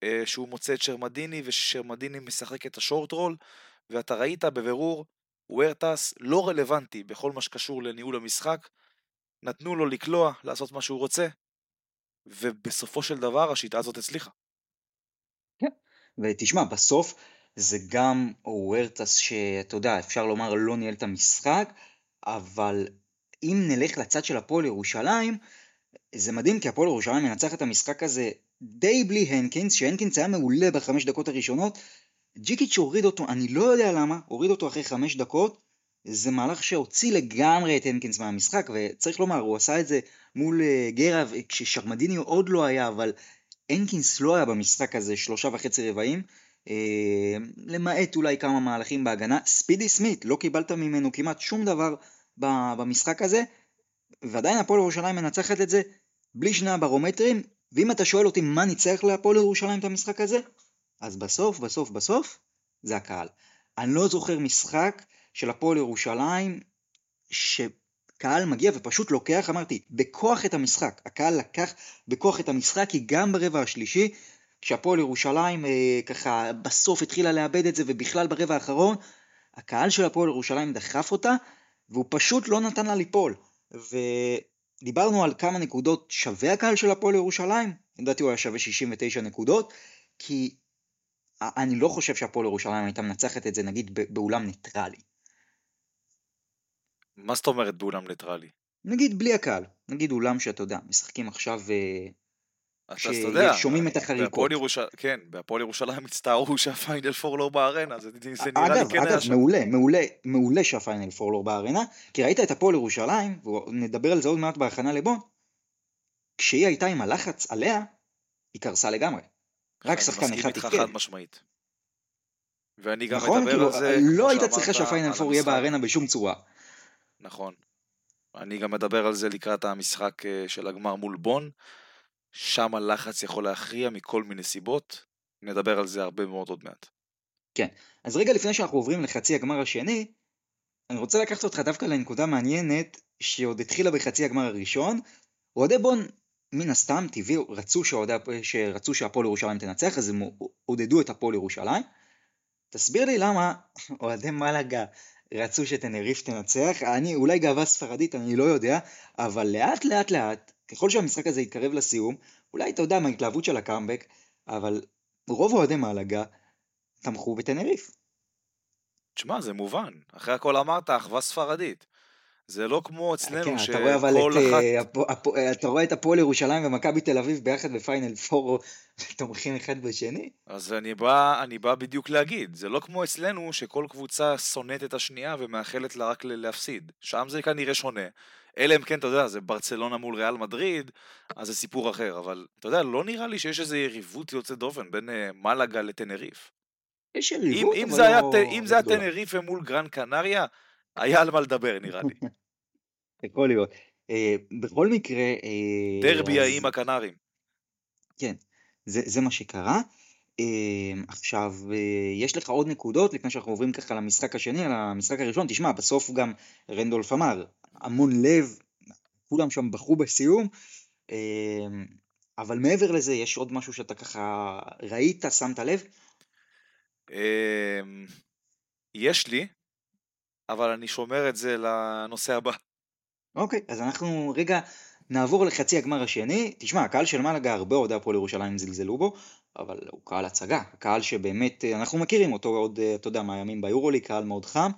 אה, שהוא מוצא את שרמדיני וששרמדיני משחק את ה short roll ואתה ראית בבירור וורטס לא רלוונטי בכל מה שקשור לניהול המשחק נתנו לו לקלוע, לעשות מה שהוא רוצה ובסופו של דבר השיטה הזאת הצליחה. ותשמע, בסוף זה גם וורטס שאתה יודע, אפשר לומר לא ניהל את המשחק, אבל אם נלך לצד של הפועל ירושלים, זה מדהים כי הפועל ירושלים מנצח את המשחק הזה די בלי הנקינס, שהנקינס היה מעולה בחמש דקות הראשונות. ג'יקיץ' הוריד אותו, אני לא יודע למה, הוריד אותו אחרי חמש דקות. זה מהלך שהוציא לגמרי את הנקינס מהמשחק, וצריך לומר, הוא עשה את זה מול אה, גרה כששרמדיני עוד לא היה, אבל הנקינס לא היה במשחק הזה שלושה וחצי רבעים, אה, למעט אולי כמה מהלכים בהגנה. ספידי סמית, לא קיבלת ממנו כמעט שום דבר במשחק הזה, ועדיין הפועל ירושלים מנצחת את זה בלי שני הברומטרים, ואם אתה שואל אותי מה ניצח להפועל ירושלים את המשחק הזה, אז בסוף, בסוף, בסוף, זה הקהל. אני לא זוכר משחק של הפועל ירושלים שקהל מגיע ופשוט לוקח, אמרתי, בכוח את המשחק. הקהל לקח בכוח את המשחק, כי גם ברבע השלישי, כשהפועל ירושלים אה, ככה בסוף התחילה לאבד את זה, ובכלל ברבע האחרון, הקהל של הפועל ירושלים דחף אותה, והוא פשוט לא נתן לה ליפול. ודיברנו על כמה נקודות שווה הקהל של הפועל ירושלים, לדעתי הוא היה שווה 69 נקודות, כי אני לא חושב שהפועל ירושלים הייתה מנצחת את זה נגיד באולם ניטרלי. מה זאת אומרת באולם ניטרלי? נגיד בלי הקהל, נגיד אולם שאתה יודע, משחקים עכשיו אה, ששומעים את החריקות. ירושלים, כן, בהפועל ירושלים הצטערו שהפיינל פור לא בארנה, זה, זה נראה לי אגב, כן היה אגב, שם. מעולה, מעולה, מעולה שהפיינל פור לא בארנה, כי ראית את הפועל ירושלים, ונדבר על זה עוד מעט בהכנה לבון, כשהיא הייתה עם הלחץ עליה, היא קרסה לגמרי. רק שחקן אחד אני מסכים איתך. חד משמעית. ואני גם נכון, מדבר כאילו, על זה, לא היית צריכה שהפיינל על פור יהיה המשחק. בארנה בשום צורה. נכון. אני גם מדבר על זה לקראת המשחק אה, של הגמר מול בון. שם הלחץ יכול להכריע מכל מיני סיבות. נדבר על זה הרבה מאוד עוד מעט. אז רגע לפני שאנחנו עוברים לחצי הגמר השני, אני רוצה לקחת אותך דווקא לנקודה מעניינת שעוד התחילה בחצי הגמר הראשון. אוהדי בון, מן הסתם, טבעי, רצו, שרצו שהפועל ירושלים תנצח, אז הם עודדו את הפועל ירושלים. תסביר לי למה אוהדי מלאגה רצו שטנריף תנצח, אני אולי גאווה ספרדית, אני לא יודע, אבל לאט לאט לאט, ככל שהמשחק הזה יתקרב לסיום, אולי אתה יודע מההתלהבות של הקאמבק, אבל רוב אוהדי מלאגה תמכו בטנריף. תשמע, זה מובן. אחרי הכל אמרת, אחווה ספרדית. זה לא כמו כן, אצלנו, אתה רואה אבל שכל את, אחת... אה, אה, אתה רואה את הפועל ירושלים ומכבי תל אביב ביחד בפיינל פור תומכים אחד בשני? אז אני בא, אני בא בדיוק להגיד, זה לא כמו אצלנו שכל קבוצה שונאת את השנייה ומאחלת לה רק להפסיד. שם זה כנראה שונה. אלא אם כן, אתה יודע, זה ברצלונה מול ריאל מדריד, אז זה סיפור אחר. אבל, אתה יודע, לא נראה לי שיש איזו יריבות יוצאת דופן בין אה, מלאגה לטנריף. יש אם, יריבות, אם אבל זה היה, לא ט- אם זה היה. טנריפה מול גרן קנריה, היה על מה לדבר נראה לי. יכול להיות. אה, בכל מקרה, אה, דרבי האיים הקנרים. כן, זה, מה שקרה. אה, עכשיו, יש לך עוד נקודות לפני שאנחנו עוברים ככה למשחק השני, למשחק הראשון. תשמע, בסוף גם רנדולף אמר, המון לב, כולם שם בכו בסיום. אבל מעבר לזה, יש עוד משהו שאתה ככה ראית, שמת לב? יש לי, אבל אני שומר את זה לנושא הבא. אוקיי, אז אנחנו רגע נעבור לחצי הגמר השני. תשמע, הקהל של מלאגה, הרבה אוהדי הפועל ירושלים זלזלו בו, אבל הוא קהל הצגה. קהל שבאמת, אה, אנחנו מכירים אותו עוד, אה, אתה יודע, מהימים ביורולי, קהל מאוד חם.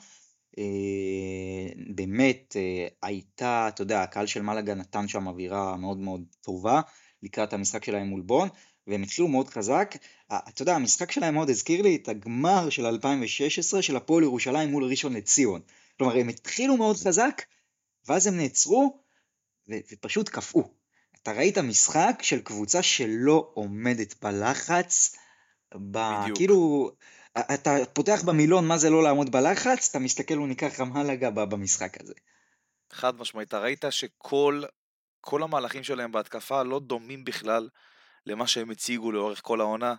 אה, באמת הייתה, אתה יודע, הקהל של מלאגה נתן שם אווירה מאוד מאוד טובה לקראת המשחק שלהם מול בון, והם התחילו מאוד חזק. אתה יודע, המשחק שלהם מאוד הזכיר לי את הגמר של 2016 של הפועל ירושלים מול ראשון לציון. כלומר, הם התחילו מאוד חזק, ואז הם נעצרו, ו- ופשוט קפאו. אתה ראית משחק של קבוצה שלא עומדת בלחץ, ב... בדיוק. כאילו, אתה פותח במילון מה זה לא לעמוד בלחץ, אתה מסתכל וניקח רמאלגה ב- במשחק הזה. חד משמעית, אתה ראית שכל כל המהלכים שלהם בהתקפה לא דומים בכלל למה שהם הציגו לאורך כל העונה.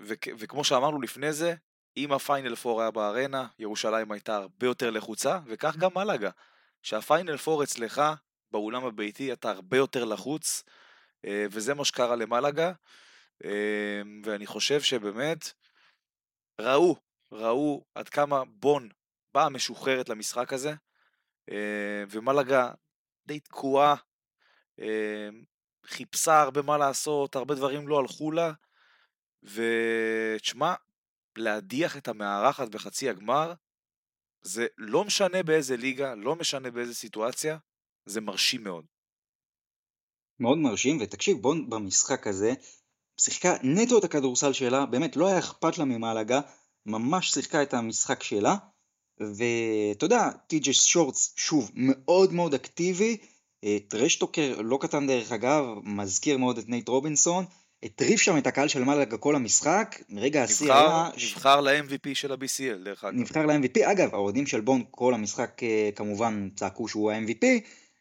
וכ- וכמו שאמרנו לפני זה, אם הפיינל פור היה בארנה, ירושלים הייתה הרבה יותר לחוצה, וכך גם מלאגה. שהפיינל פור אצלך, באולם הביתי, אתה הרבה יותר לחוץ, אה, וזה מה שקרה למלאגה. אה, ואני חושב שבאמת, ראו, ראו עד כמה בון באה משוחררת למשחק הזה, אה, ומלאגה די תקועה, חיפשה הרבה מה לעשות, הרבה דברים לא הלכו לה, ותשמע, להדיח את המארחת בחצי הגמר, זה לא משנה באיזה ליגה, לא משנה באיזה סיטואציה, זה מרשים מאוד. מאוד מרשים, ותקשיב, בון במשחק הזה שיחקה נטו את הכדורסל שלה, באמת לא היה אכפת לה ממלאגה, ממש שיחקה את המשחק שלה, ואתה יודע, טי.ג'י שורטס, שוב, מאוד מאוד אקטיבי, trash talker, לא קטן דרך אגב, מזכיר מאוד את נייט רובינסון, הטריף שם את הקהל של מלאגה כל המשחק, מרגע השיא היה... נבחר ל-MVP של ה-BCL, דרך אגב. נבחר ל-MVP. אגב, האוהדים של בון כל המשחק אה, כמובן צעקו שהוא ה-MVP.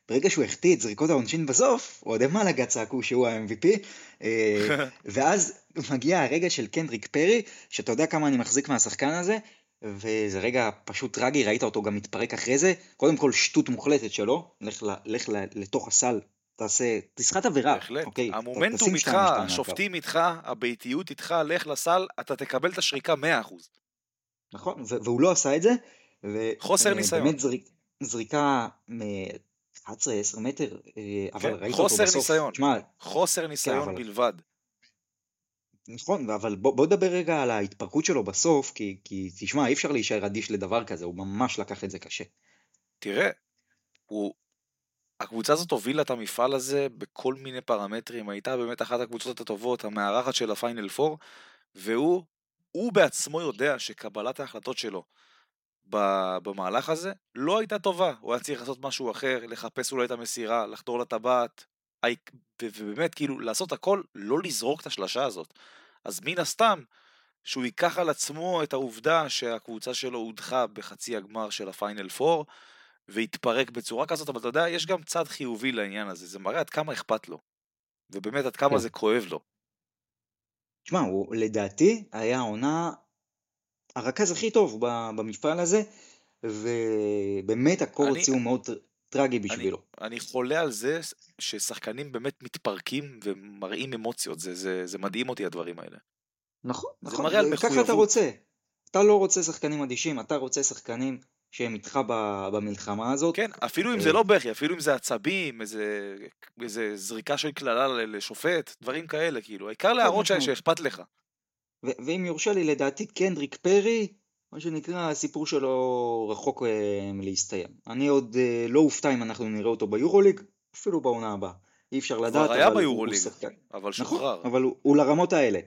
ברגע שהוא החטיא את זריקות העונשין בסוף, אוהדי מלאגה צעקו שהוא ה-MVP. אה, ואז מגיע הרגע של קנדריק פרי, שאתה יודע כמה אני מחזיק מהשחקן הזה, וזה רגע פשוט טרגי, ראית אותו גם מתפרק אחרי זה. קודם כל שטות מוחלטת שלו, לך, ל- לך ל- לתוך הסל, תעשה, תסחט עבירה. בהחלט. אוקיי? המומנטום איתך. השופטים איתך, הביתיות איתך, לך לסל, אתה תקבל את השריקה 100%. נכון, והוא לא עשה את זה. ו- חוסר אה, ניסיון. באמת זריק, זריקה מ-11-10 מטר, אה, אבל כן, ראית חוסר אותו בסוף. ניסיון. תשמע, חוסר ניסיון אבל- בלבד. נכון, אבל בוא, בוא נדבר רגע על ההתפרקות שלו בסוף, כי, כי תשמע, אי אפשר להישאר אדיש לדבר כזה, הוא ממש לקח את זה קשה. תראה, הוא... הקבוצה הזאת הובילה את המפעל הזה בכל מיני פרמטרים, הייתה באמת אחת הקבוצות הטובות, המארחת של הפיינל 4, והוא, הוא בעצמו יודע שקבלת ההחלטות שלו במהלך הזה לא הייתה טובה, הוא היה צריך לעשות משהו אחר, לחפש אולי את המסירה, לחדור לטבעת, ובאמת כאילו לעשות הכל, לא לזרוק את השלשה הזאת. אז מן הסתם, שהוא ייקח על עצמו את העובדה שהקבוצה שלו הודחה בחצי הגמר של הפיינל 4, והתפרק בצורה כזאת, אבל אתה יודע, יש גם צד חיובי לעניין הזה, זה מראה עד כמה אכפת לו. ובאמת עד כמה כן. זה כואב לו. תשמע, הוא לדעתי היה העונה הרכז הכי טוב במפעל הזה, ובאמת הקור הציעו מאוד טרגי אני, בשבילו. אני חולה על זה ששחקנים באמת מתפרקים ומראים אמוציות, זה, זה, זה מדהים אותי הדברים האלה. נכון, זה נכון, מראה על ככה אתה. רוצה. אתה לא רוצה שחקנים אדישים, אתה רוצה שחקנים שהם איתך ב- במלחמה הזאת. כן, אפילו אם אה, זה לא בכי, אפילו אם זה עצבים, איזה, איזה זריקה של קללה לשופט, דברים כאלה, כאילו. העיקר להראות ש- משמעית. שאכפת לך. ואם יורשה לי, לדעתי קנדריק פרי מה שנקרא, הסיפור שלו רחוק אה, מלהסתיים. אני עוד אה, לא אופתע אם אנחנו נראה אותו ביורוליג, אפילו בעונה הבאה. אי אפשר לדעת, כבר היה ביורוליג. אבל נכון, שוחרר. אבל הוא, הוא לרמות האלה.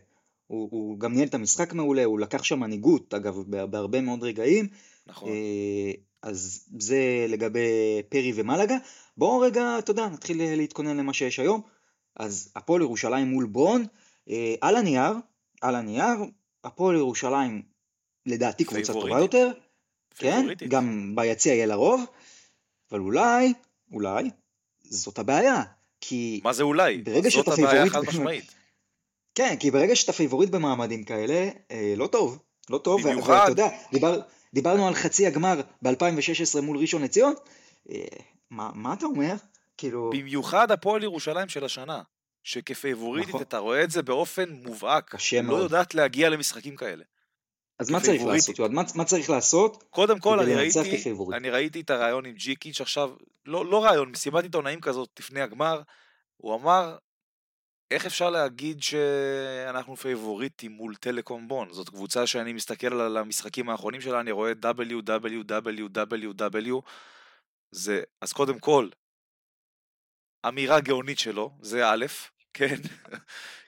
הוא, הוא גם ניהל את המשחק מעולה, הוא לקח שם מנהיגות, אגב, בה- בהרבה מאוד רגעים. נכון. אה, אז זה לגבי פרי ומלגה. בואו רגע, אתה יודע, נתחיל להתכונן למה שיש היום. אז הפועל ירושלים מול ברון, אה, על הנייר, על הנייר, הפועל ירושלים לדעתי קבוצה טובה. יותר, כן. גם ביציע יהיה לרוב, אבל אולי, אולי, זאת הבעיה, כי מה זה אולי? ברגע זאת שאתה הבעיה חד משמעית. כן, כי ברגע שאתה פייבוריט במעמדים כאלה, אה, לא טוב, לא טוב, במיוחד- ואתה יודע, דיבר, דיברנו על חצי הגמר ב-2016 מול ראשון לציון, אה, מה, מה אתה אומר? כאילו, במיוחד הפועל ירושלים של השנה, שכפייבוריטית נכון. אתה רואה את זה באופן מובהק, קשה לא מאוד. יודעת להגיע למשחקים כאלה. אז מה צריך. לעשות, יועד? מה, מה צריך לעשות? קודם כל, אני ראיתי. אני ראיתי את הרעיון עם ג'יקיץ' עכשיו, לא, לא רעיון, מסיבת עיתונאים כזאת לפני הגמר, הוא אמר, איך אפשר להגיד שאנחנו פייבוריטים מול טלקום בון? זאת קבוצה שאני מסתכל על המשחקים האחרונים שלה, אני רואה www, זה, אז קודם כל, אמירה גאונית שלו, זה א', כן,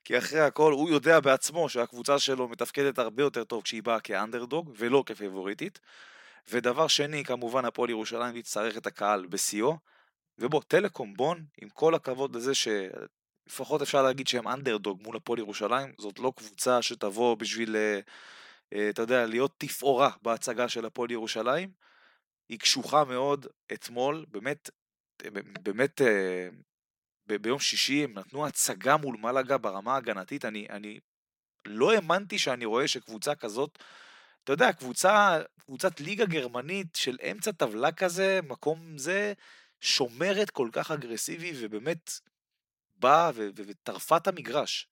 כי אחרי הכל הוא יודע בעצמו שהקבוצה שלו מתפקדת הרבה יותר טוב כשהיא באה כאנדרדוג ולא כפייבוריטית. ודבר שני, כמובן הפועל ירושלים תצטרך את הקהל בשיאו. ובוא, טלקום בון, עם כל הכבוד לזה שלפחות אפשר להגיד שהם אנדרדוג מול הפועל ירושלים, זאת לא קבוצה שתבוא בשביל, אה, אה, אתה יודע, להיות תפאורה בהצגה של הפועל ירושלים. היא קשוחה מאוד אתמול, באמת, באמת, אה, ב- ביום שישי הם נתנו הצגה מול מלאגה ברמה ההגנתית, אני, אני לא האמנתי שאני רואה שקבוצה כזאת, אתה יודע, קבוצה, קבוצת ליגה גרמנית של אמצע טבלה כזה, מקום זה, שומרת כל כך אגרסיבי, ובאמת באה וטרפה את המגרש.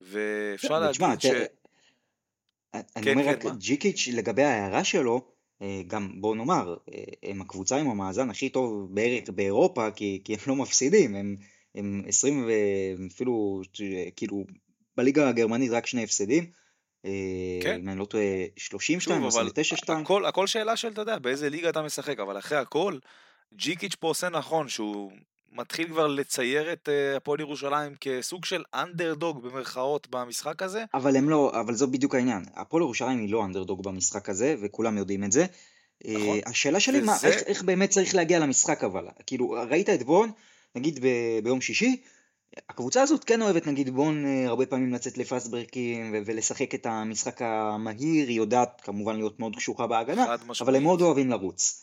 ואפשר להגיד ש... ת- אני כן, אומר כן, רק, מה? ג'יקיץ' לגבי ההערה שלו, אה, גם בוא נאמר, אה, הם הקבוצה עם המאזן הכי טוב בערך באירופה, כי, כי הם לא מפסידים, הם, הם 20 ואפילו, כאילו, בליגה הגרמנית רק שני הפסדים, אה, כן. אם אני לא טועה, 32 או שוב, אבל 29 2 הכל, הכל שאלה של, אתה יודע, באיזה ליגה אתה משחק, אבל אחרי הכל, ג'יקיץ' פה עושה נכון, שהוא מתחיל כבר לצייר את אה, הפועל ירושלים כסוג של אנדרדוג במרכאות במשחק הזה. אבל הם לא, אבל זו בדיוק העניין. הפועל ירושלים היא לא אנדרדוג במשחק הזה, וכולם יודעים את זה. נכון. אה, השאלה שלי, מה, וזה- איך, איך באמת צריך להגיע למשחק אבל? כאילו, ראית את בון, נגיד ב, ביום שישי, הקבוצה הזאת כן אוהבת, נגיד בון, הרבה פעמים לצאת לפאסט ברקים ו- ולשחק את המשחק המהיר, היא יודעת כמובן להיות מאוד קשוחה בהגנה. אבל הם מאוד אוהבים לרוץ.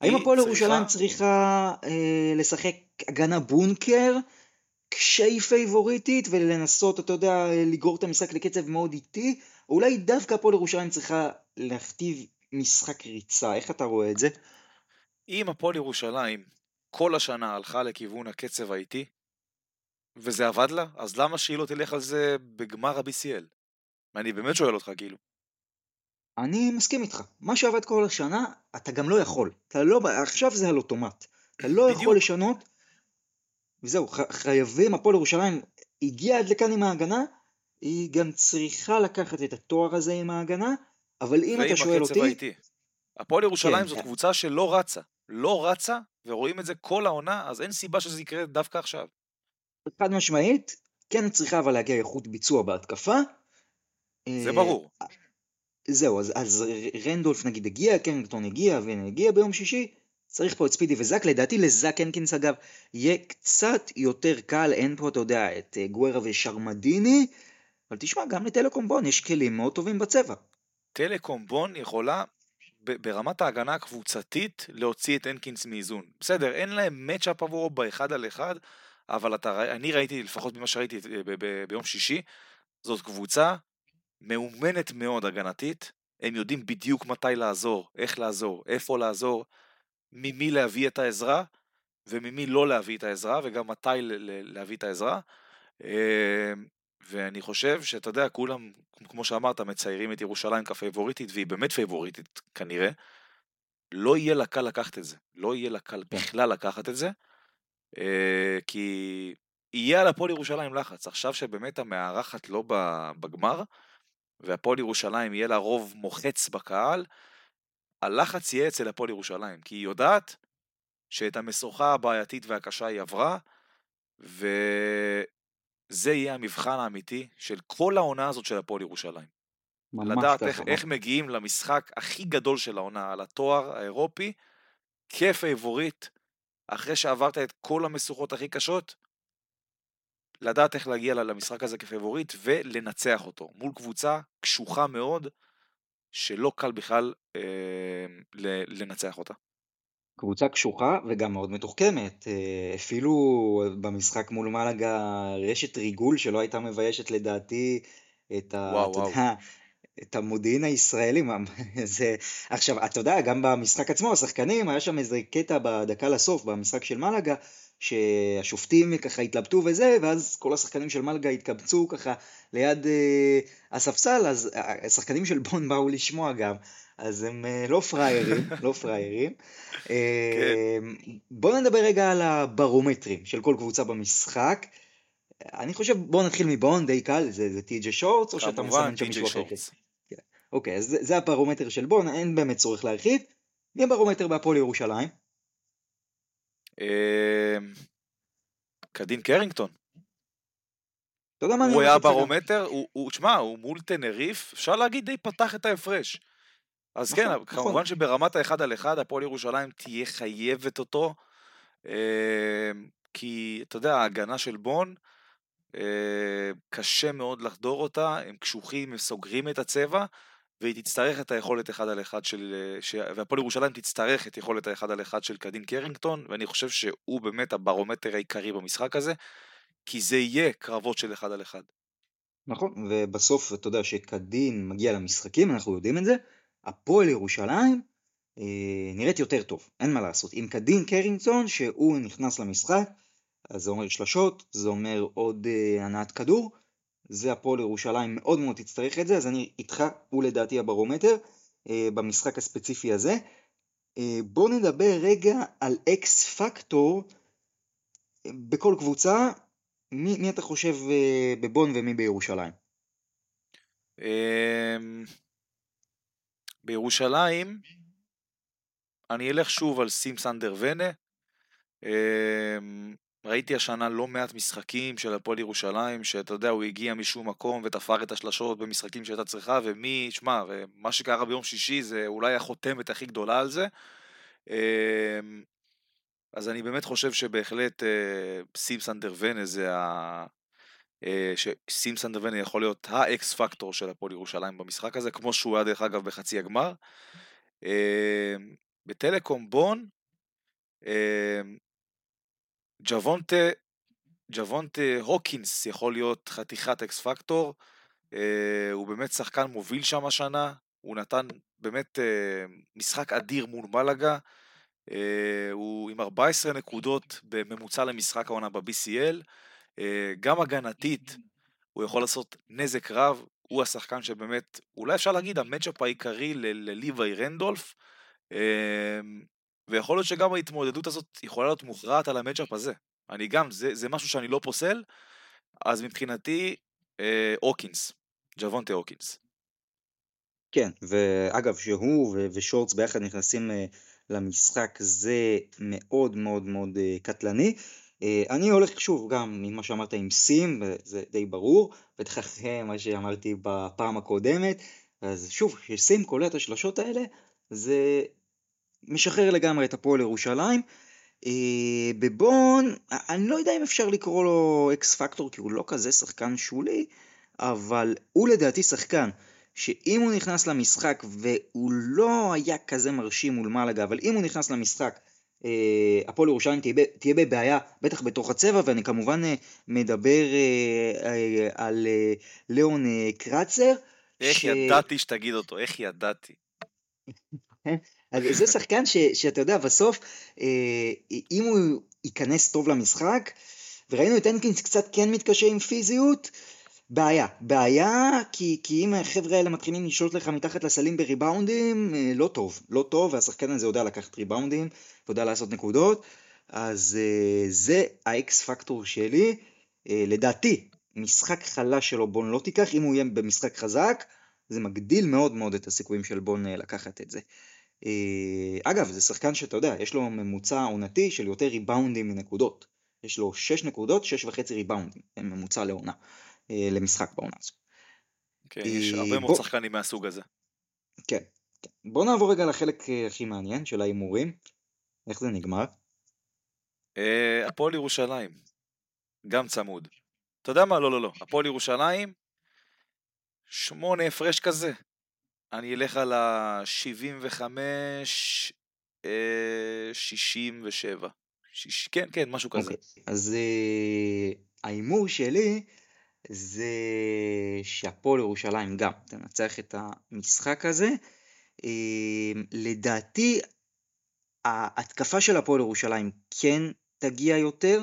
האם הפועל צריכה- ירושלים צריכה אה, לשחק הגנה בונקר כשהיא פייבוריטית ולנסות, אתה יודע, לגרור את המשחק לקצב מאוד איטי, או אולי דווקא הפועל ירושלים צריכה להכתיב משחק ריצה, איך אתה רואה את זה? אם הפועל ירושלים כל השנה הלכה לכיוון הקצב האיטי, וזה עבד לה, אז למה שהיא לא תלך על זה בגמר ה-BCL? אני באמת שואל אותך, כאילו. אני מסכים איתך, מה שעבד כל השנה, אתה גם לא יכול, אתה לא, עכשיו זה על אוטומט, אתה לא בדיוק. יכול לשנות, וזהו, חייבים, הפועל ירושלים הגיעה עד לכאן עם ההגנה, היא גם צריכה לקחת את התואר הזה עם ההגנה, אבל אם ועם אתה שואל הקצב אותי, האיטי. הפועל ירושלים כן. זאת קבוצה שלא רצה. לא רצה, ורואים את זה כל העונה, אז אין סיבה שזה יקרה דווקא עכשיו. חד משמעית, כן צריכה אבל להגיע איכות ביצוע בהתקפה. זה אה, ברור. זהו, אז, אז רנדולף נגיד הגיע, קנגטון הגיע, והנה הגיע ביום שישי, צריך פה את ספידי וזאק, לדעתי לזאק הנקינס אגב, יהיה קצת יותר קל, אין פה, אתה יודע, את אה, גוארה ושרמדיני, אבל תשמע, גם לטלקום בון יש כלים מאוד טובים בצבע. טלקום בון יכולה ברמת ההגנה הקבוצתית להוציא את הנקינס מאיזון. בסדר, אין להם מצ'אפ עבורו באחד על אחד, אבל אתה, אני ראיתי, לפחות ממה שראיתי אה, ביום שישי, זאת קבוצה מאומנת מאוד הגנתית, הם יודעים בדיוק מתי לעזור, איך לעזור, איפה לעזור, ממי להביא את העזרה, וממי לא להביא את העזרה, וגם מתי להביא את העזרה. ואני חושב שאתה יודע, כולם, כמו שאמרת, מציירים את ירושלים כפייבוריטית, והיא באמת פייבוריטית כנראה. לא יהיה לה קל לקחת את זה. לא יהיה לה קל בכלל לקחת את זה. אה, כי יהיה על הפועל ירושלים לחץ. עכשיו שבאמת המארחת לא בגמר, והפועל ירושלים יהיה לה רוב מוחץ בקהל, הלחץ יהיה אצל הפועל ירושלים, כי היא יודעת שאת המשוכה הבעייתית והקשה היא עברה, וזה יהיה המבחן האמיתי של כל העונה הזאת של הפועל ירושלים. לדעת. איך, איך מגיעים למשחק הכי גדול של העונה, על התואר האירופי, כפייבוריט, אחרי שעברת את כל המשוכות הכי קשות, לדעת איך להגיע למשחק הזה כפייבוריט ולנצח אותו, מול קבוצה קשוחה מאוד, שלא קל בכלל אה, לנצח אותה. קבוצה קשוחה וגם מאוד מתוחכמת. אה, אפילו במשחק מול מלאגה רשת ריגול שלא הייתה מביישת לדעתי את, ה, וואו, אתה וואו. יודע, את המודיעין הישראלי. זה... עכשיו, אתה יודע, גם במשחק עצמו, השחקנים, היה שם איזה קטע בדקה לסוף, במשחק של מלאגה, שהשופטים ככה התלבטו וזה, ואז כל השחקנים של מלאגה התקבצו ככה ליד אה, הספסל, אז אה, השחקנים של בון באו לשמוע גם. אז הם אה, לא פראיירים, לא פראיירים. אה, בואו נדבר רגע על הברומטרים של כל קבוצה במשחק. אני חושב, בואו נתחיל מבון, די קל, זה, זה טי.ג'י שורטס, או שאתה מסמן שם מישהו אחר? אוקיי, אז זה, זה הברומטר של בון, אין באמת צורך להרחיב. מי הברומטר בהפועל ירושלים? אה, קדין קרינגטון. אתה יודע מה אני הוא היה? ברומטר, הוא, תשמע, הוא מול טנריף, אפשר להגיד די פתח את ההפרש. אז נכון, כן, נכון. כמובן שברמת האחד על אחד, הפועל ירושלים תהיה חייבת אותו, אה, כי אתה יודע, ההגנה של בון, אה, קשה מאוד לחדור אותה, הם קשוחים, הם סוגרים את הצבע, והיא תצטרך את היכולת אחד על אחד של... אה, ש... והפועל ירושלים תצטרך את יכולת האחד על אחד של קדין קרינגטון, ואני חושב שהוא באמת הברומטר העיקרי במשחק הזה, כי זה יהיה קרבות של אחד על אחד. נכון, ובסוף, אתה יודע, שקדין מגיע למשחקים, אנחנו יודעים את זה, הפועל ירושלים אה, נראית יותר טוב, אין מה לעשות. עם קדין קרינגטון, שהוא נכנס למשחק, אז זה אומר שלשות, זה אומר עוד אה, הנעת כדור, זה הפועל ירושלים מאוד מאוד תצטרך את זה, אז אני איתך, הוא לדעתי הברומטר, אה, במשחק הספציפי הזה. אה, בוא נדבר רגע על אקס פקטור בכל קבוצה, מי, מי אתה חושב בבון ומי בירושלים? בירושלים, אני אלך שוב על סים סנדר ונה. אמ, ראיתי השנה לא מעט משחקים של הפועל ירושלים, שאתה יודע, הוא הגיע משום מקום ותפר את השלשות במשחקים שהייתה צריכה, ומי, שמע, מה שקרה ביום שישי זה אולי החותמת הכי גדולה על זה. אמ, אז אני באמת חושב שבהחלט אה, סים סנדר ונה זה. אה, שסים סנדר ונה יכול להיות ה X factor של הפועל ירושלים במשחק הזה, כמו שהוא היה דרך אגב בחצי הגמר. אה, בטלקום בון, אה, ג'וונטה, ג'וונטה הוקינס יכול להיות חתיכת X factor, הוא באמת שחקן מוביל שם השנה, הוא נתן באמת משחק אדיר מול מלאגה, הוא עם 14 נקודות בממוצע למשחק העונה ב-BCL, גם הגנתית הוא יכול לעשות נזק רב, הוא השחקן שבאמת, אולי אפשר להגיד המצ'אפ העיקרי ל- לליוואי רנדולף, אה, ויכול להיות שגם ההתמודדות הזאת יכולה להיות מוכרעת על המצ'אפ הזה. אני גם, זה, זה משהו שאני לא פוסל, אז מבחינתי, אה, אוקינס, ג'וונטה אוקינס. כן, ואגב, שהוא ו- ושורטס ביחד נכנסים אה, למשחק, זה מאוד מאוד מאוד אה, קטלני. אה, אני הולך שוב גם ממה שאמרת עם סים, זה די ברור, בטח אחרי מה שאמרתי בפעם הקודמת, אז שוב, כשסים קולע את השלשות האלה, זה משחרר לגמרי את הפועל ירושלים. אה, בבון, אני לא יודע אם אפשר לקרוא לו אקס פקטור, כי הוא לא כזה שחקן שולי, אבל הוא לדעתי שחקן שאם הוא נכנס למשחק והוא לא היה כזה מרשים מול מלאגה, אבל אם הוא נכנס למשחק, הפועל ירושלים תהיה, תהיה בבעיה, בטח בתוך הצבע, ואני כמובן אה, מדבר אה, אה, על אה, ליאון אה, קרצר. איך ש- ידעתי שתגיד אותו, איך ידעתי. אז זה שחקן ש, שאתה יודע, בסוף, אה, אם הוא ייכנס טוב למשחק, וראינו את הנקינס קצת כן מתקשה עם פיזיות, בעיה. בעיה, כי, כי אם החבר'ה האלה מתחילים לשלוט לך מתחת לסלים בריבאונדים, אה, לא טוב. לא טוב, והשחקן הזה יודע לקחת ריבאונדים, ויודע לעשות נקודות, אז אה, זה האקס פקטור שלי. אה, לדעתי, משחק חלש שלו בון לא תיקח, אם הוא יהיה במשחק חזק, זה מגדיל מאוד מאוד את הסיכויים של בון לקחת את זה. אגב, זה שחקן שאתה יודע, יש לו ממוצע עונתי של יותר ריבאונדים מנקודות. יש לו 6 נקודות, 6 וחצי ריבאונדים, ממוצע לעונה, למשחק בעונה הזו. כן, יש הרבה מאוד שחקנים מהסוג הזה. כן, כן. בוא נעבור רגע לחלק הכי מעניין של ההימורים. איך זה נגמר? הפועל ירושלים, גם צמוד. אתה יודע מה? לא, לא, לא. הפועל ירושלים, שמונה הפרש כזה. אני אלך על ה-75, 67. שיש, כן, כן, משהו כזה. אוקיי, אז ההימור שלי זה שהפועל ירושלים גם תנצח את המשחק הזה. Uh, לדעתי, ההתקפה של הפועל ירושלים כן תגיע יותר,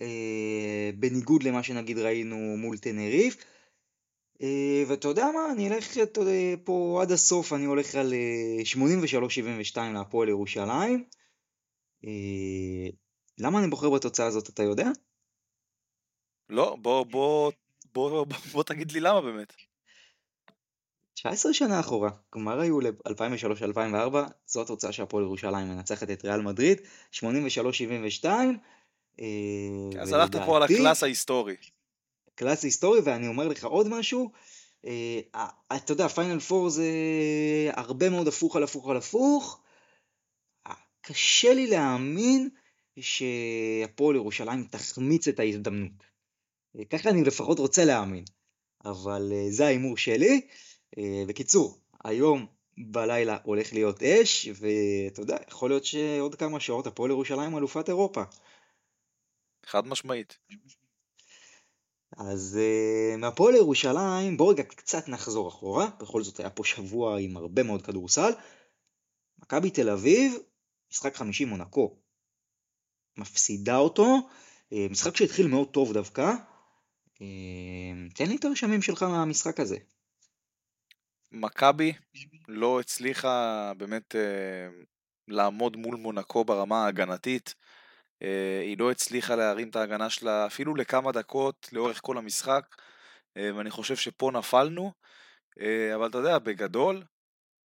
uh, בניגוד למה שנגיד ראינו מול תנריף. אה, ואתה יודע מה, אני אלך פה עד הסוף, אני הולך על 83-72 אה, להפועל ירושלים. אה, למה אני בוחר בתוצאה הזאת, אתה יודע? לא, בוא, בוא, בוא, בוא, בוא תגיד לי למה באמת. 19 שנה אחורה, כלומר היו ל-2003-2004, זו התוצאה שהפועל ירושלים מנצחת את ריאל מדריד, 83-72. אז הלכת פה על הקלאס ההיסטורי. קלאס היסטורי, ואני אומר לך עוד משהו, אה, אתה יודע, פיינל פור זה הרבה מאוד הפוך על הפוך על הפוך. קשה לי להאמין שהפועל ירושלים תחמיץ את ההזדמנות. אה, ככה אני לפחות רוצה להאמין, אבל אה, זה ההימור שלי. בקיצור, היום בלילה הולך להיות אש, ואתה יודע, יכול להיות שעוד כמה שעות הפועל ירושלים אלופת אירופה. חד משמעית. אז uh, מהפועל לירושלים, בואו רגע קצת נחזור אחורה, בכל זאת היה פה שבוע עם הרבה מאוד כדורסל. מכבי תל אביב, משחק חמישי מונקו, מפסידה אותו, משחק שהתחיל מאוד טוב דווקא. Uh, תן לי את הרשמים שלך מהמשחק הזה. מכבי לא הצליחה באמת uh, לעמוד מול מונקו ברמה ההגנתית. אה, היא לא הצליחה להרים את ההגנה שלה אפילו לכמה דקות לאורך כל המשחק, אה, ואני חושב שפה נפלנו, אה, אבל אתה יודע, בגדול,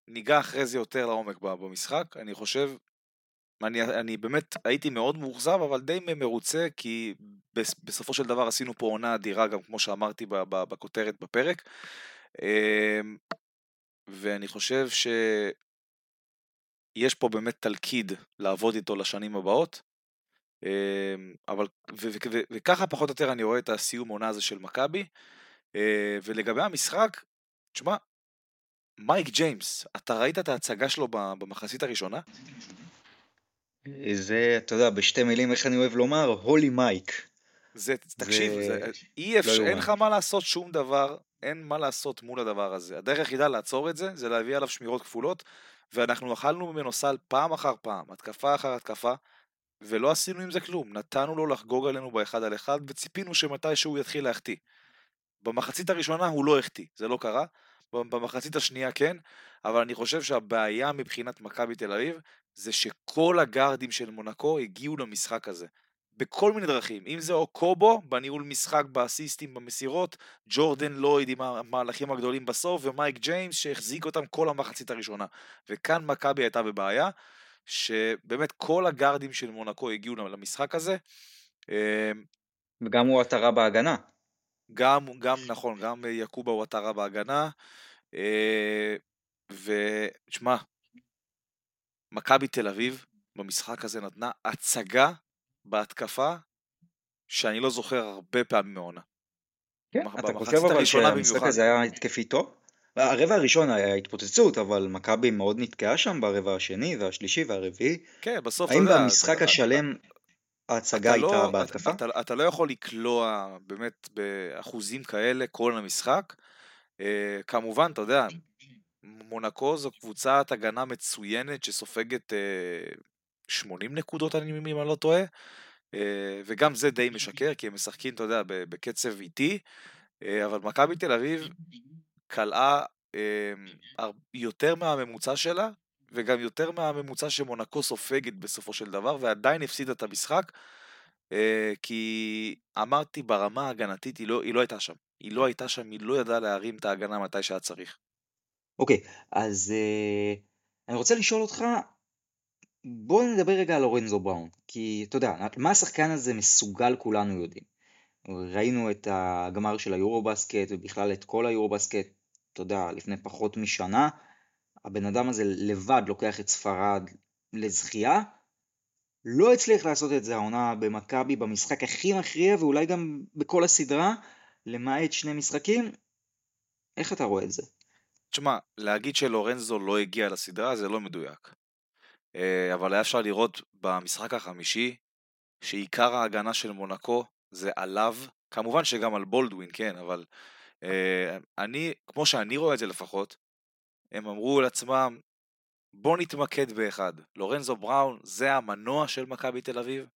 ניגע אחרי זה יותר לעומק במשחק, אני חושב, אני, אני באמת הייתי מאוד מאוכזב, אבל די מרוצה, כי בסופו של דבר עשינו פה עונה אדירה, גם כמו שאמרתי בכותרת בפרק, ואני חושב שיש פה באמת תלכיד לעבוד איתו לשנים הבאות. אמ, אבל, וככה פחות או יותר אני רואה את הסיום עונה הזה של מכבי. אה, ולגבי המשחק, תשמע, מייק ג'יימס, אתה ראית את ההצגה שלו במחצית הראשונה? זה, אתה יודע, בשתי מילים, איך אני אוהב לומר, הולי מייק. זה, תקשיב, זה, זה אי אפשר, לא אין לך מה לעשות שום דבר, אין מה לעשות מול הדבר הזה. הדרך היחידה לעצור את זה, זה להביא עליו שמירות כפולות, ואנחנו אכלנו ממנו סל פעם אחר פעם, התקפה אחר התקפה. ולא עשינו עם זה כלום, נתנו לו לחגוג עלינו באחד על אחד, וציפינו שמתישהו הוא יתחיל להחטיא. במחצית הראשונה הוא לא החטיא, זה לא קרה, במחצית השנייה כן, אבל אני חושב שהבעיה מבחינת מכבי תל אביב, זה שכל הגארדים של מונקו הגיעו למשחק הזה. בכל מיני דרכים, אם זה או קובו בניהול משחק באסיסטים במסירות, ג'ורדן לויד עם המהלכים הגדולים בסוף, ומייק ג'יימס שהחזיק אותם כל המחצית הראשונה. וכאן מכבי הייתה בבעיה, שבאמת כל הגארדים של מונקו הגיעו למשחק הזה. אמ, וגם הוא עטרה בהגנה. גם, גם נכון, גם יקובה הוא עטרה בהגנה. אה, ותשמע, מכבי תל אביב במשחק הזה נתנה הצגה בהתקפה שאני לא זוכר הרבה פעמים מעונה. כן, אתה חושב אבל שהמשחק הזה היה התקפי טוב? הרבע הראשון היה התפוצצות, אבל מכבי מאוד נתקעה שם ברבע השני והשלישי והרביעי. כן, בסוף, האם במשחק השלם ההצגה הייתה לא, בהתקפה? אתה, אתה, אתה לא יכול לקלוע באמת באחוזים כאלה כל המשחק. אה, כמובן, אתה יודע, מונקו זו קבוצת הגנה מצוינת שסופגת אה, 80 נקודות, אני אם אני לא טועה. אה, וגם זה די משקר, כי הם משחקים, אתה יודע, בקצב איטי. אה, אבל מכבי תל אביב קלעה אה, יותר מהממוצע שלה, וגם יותר מהממוצע שמונקו סופגת בסופו של דבר, ועדיין הפסידה את המשחק, אה, כי אמרתי ברמה ההגנתית היא לא, היא לא הייתה שם. היא לא הייתה שם, היא לא ידעה להרים את ההגנה מתי שהיה צריך. אוקיי, אז uh, אני רוצה לשאול אותך, בוא נדבר רגע על לורנזו בראון, כי אתה יודע, מה השחקן הזה מסוגל כולנו יודעים. ראינו את הגמר של היורו-בסקט ובכלל את כל היורו-בסקט, אתה יודע, לפני פחות משנה. הבן אדם הזה לבד לוקח את ספרד לזכייה. לא הצליח לעשות את זה העונה במכבי במשחק הכי מכריע ואולי גם בכל הסדרה, למעט שני משחקים. איך אתה רואה את זה? תשמע, להגיד שלורנזו לא הגיע לסדרה זה לא מדויק. אה, אבל היה אפשר לראות במשחק החמישי שעיקר ההגנה של מונקו זה עליו, כמובן שגם על בולדווין, כן, אבל אה, אני, כמו שאני רואה את זה לפחות, הם אמרו לעצמם, בוא נתמקד באחד. לורנזו בראון זה המנוע של מכבי תל אביב,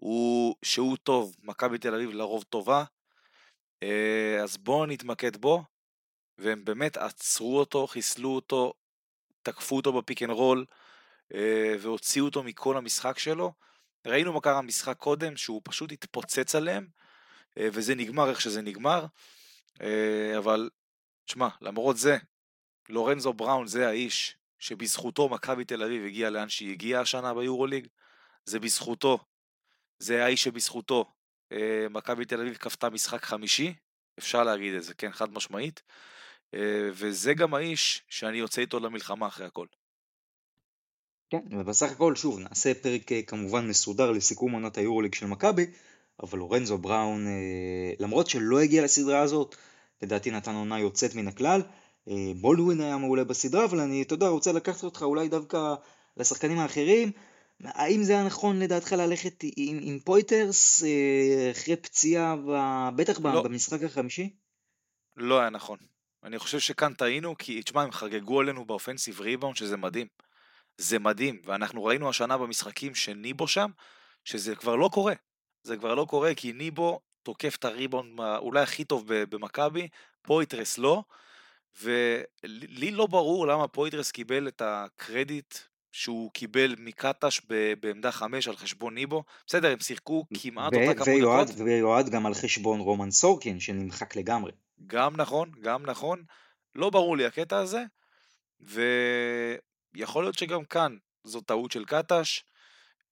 הוא, שהוא טוב, מכבי תל אביב לרוב טובה, אה, אז בואו נתמקד בו, והם באמת עצרו אותו, חיסלו אותו, תקפו אותו ב pick and roll, אה, והוציאו אותו מכל המשחק שלו. ראינו מה קרה במשחק קודם, שהוא פשוט התפוצץ עליהם, אה, וזה נגמר איך שזה נגמר, אה, אבל, תשמע, למרות זה, לורנזו בראון זה האיש שבזכותו מכבי תל אביב הגיעה לאן שהיא הגיעה השנה ביורוליג, זה בזכותו, זה האיש שבזכותו מכבי תל אביב כפתה משחק חמישי, אפשר להגיד את זה, כן, חד משמעית, וזה גם האיש שאני יוצא איתו למלחמה אחרי הכל. כן, ובסך הכל, שוב, נעשה פרק אה, כמובן מסודר לסיכום עונת היורוליג של מכבי, אבל לורנזו בראון, אה, למרות שלא הגיע לסדרה הזאת, לדעתי נתן עונה יוצאת מן הכלל. אה, בולדווין היה מעולה בסדרה, אבל אני, אתה יודע, רוצה לקחת אותך אולי דווקא לשחקנים האחרים. האם זה היה נכון לדעתך ללכת עם, עם פויטרס אחרי פציעה, בטח לא. במשחק החמישי? לא היה נכון. אני חושב שכאן טעינו, כי תשמע, הם חגגו עלינו ב offensive rebound, שזה מדהים. זה מדהים, ואנחנו ראינו השנה במשחקים שניבו שם, שזה כבר לא קורה. זה כבר לא קורה כי ניבו תוקף את הריבאונד אולי הכי טוב במכבי, פויטרס לא, ולי לא ברור למה פויטרס קיבל את הקרדיט שהוא קיבל מקטש בעמדה 5 על חשבון ניבו. בסדר, הם שיחקו כמעט אותה כמות דקות. ויועד גם על חשבון רומן סורקין שנמחק לגמרי. גם נכון, גם נכון. לא ברור לי הקטע הזה, ו... יכול להיות שגם כאן זו טעות של קטש,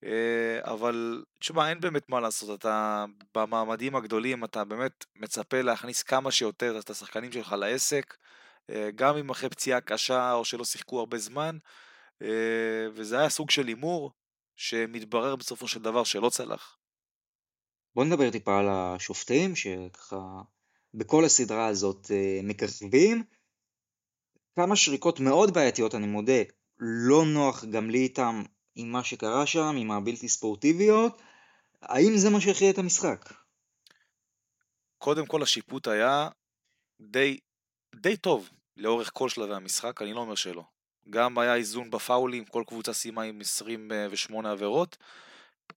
אה, אבל תשמע, אין באמת מה לעשות, אתה במעמדים הגדולים, אתה באמת מצפה להכניס כמה שיותר את השחקנים שלך לעסק, אה, גם אם אחרי פציעה קשה או שלא שיחקו הרבה זמן, אה, וזה היה סוג של הימור שמתברר בסופו של דבר שלא צלח. בוא נדבר טיפה על השופטים, שככה בכל הסדרה הזאת מקרבים. כמה שריקות מאוד בעייתיות, אני מודה, לא נוח גם לי איתם עם מה שקרה שם, עם הבלתי ספורטיביות. האם זה מה שהכריע את המשחק? קודם כל השיפוט היה די, די טוב לאורך כל שלבי המשחק, אני לא אומר שלא. גם היה איזון בפאולים, כל קבוצה סיימה עם 28 עבירות,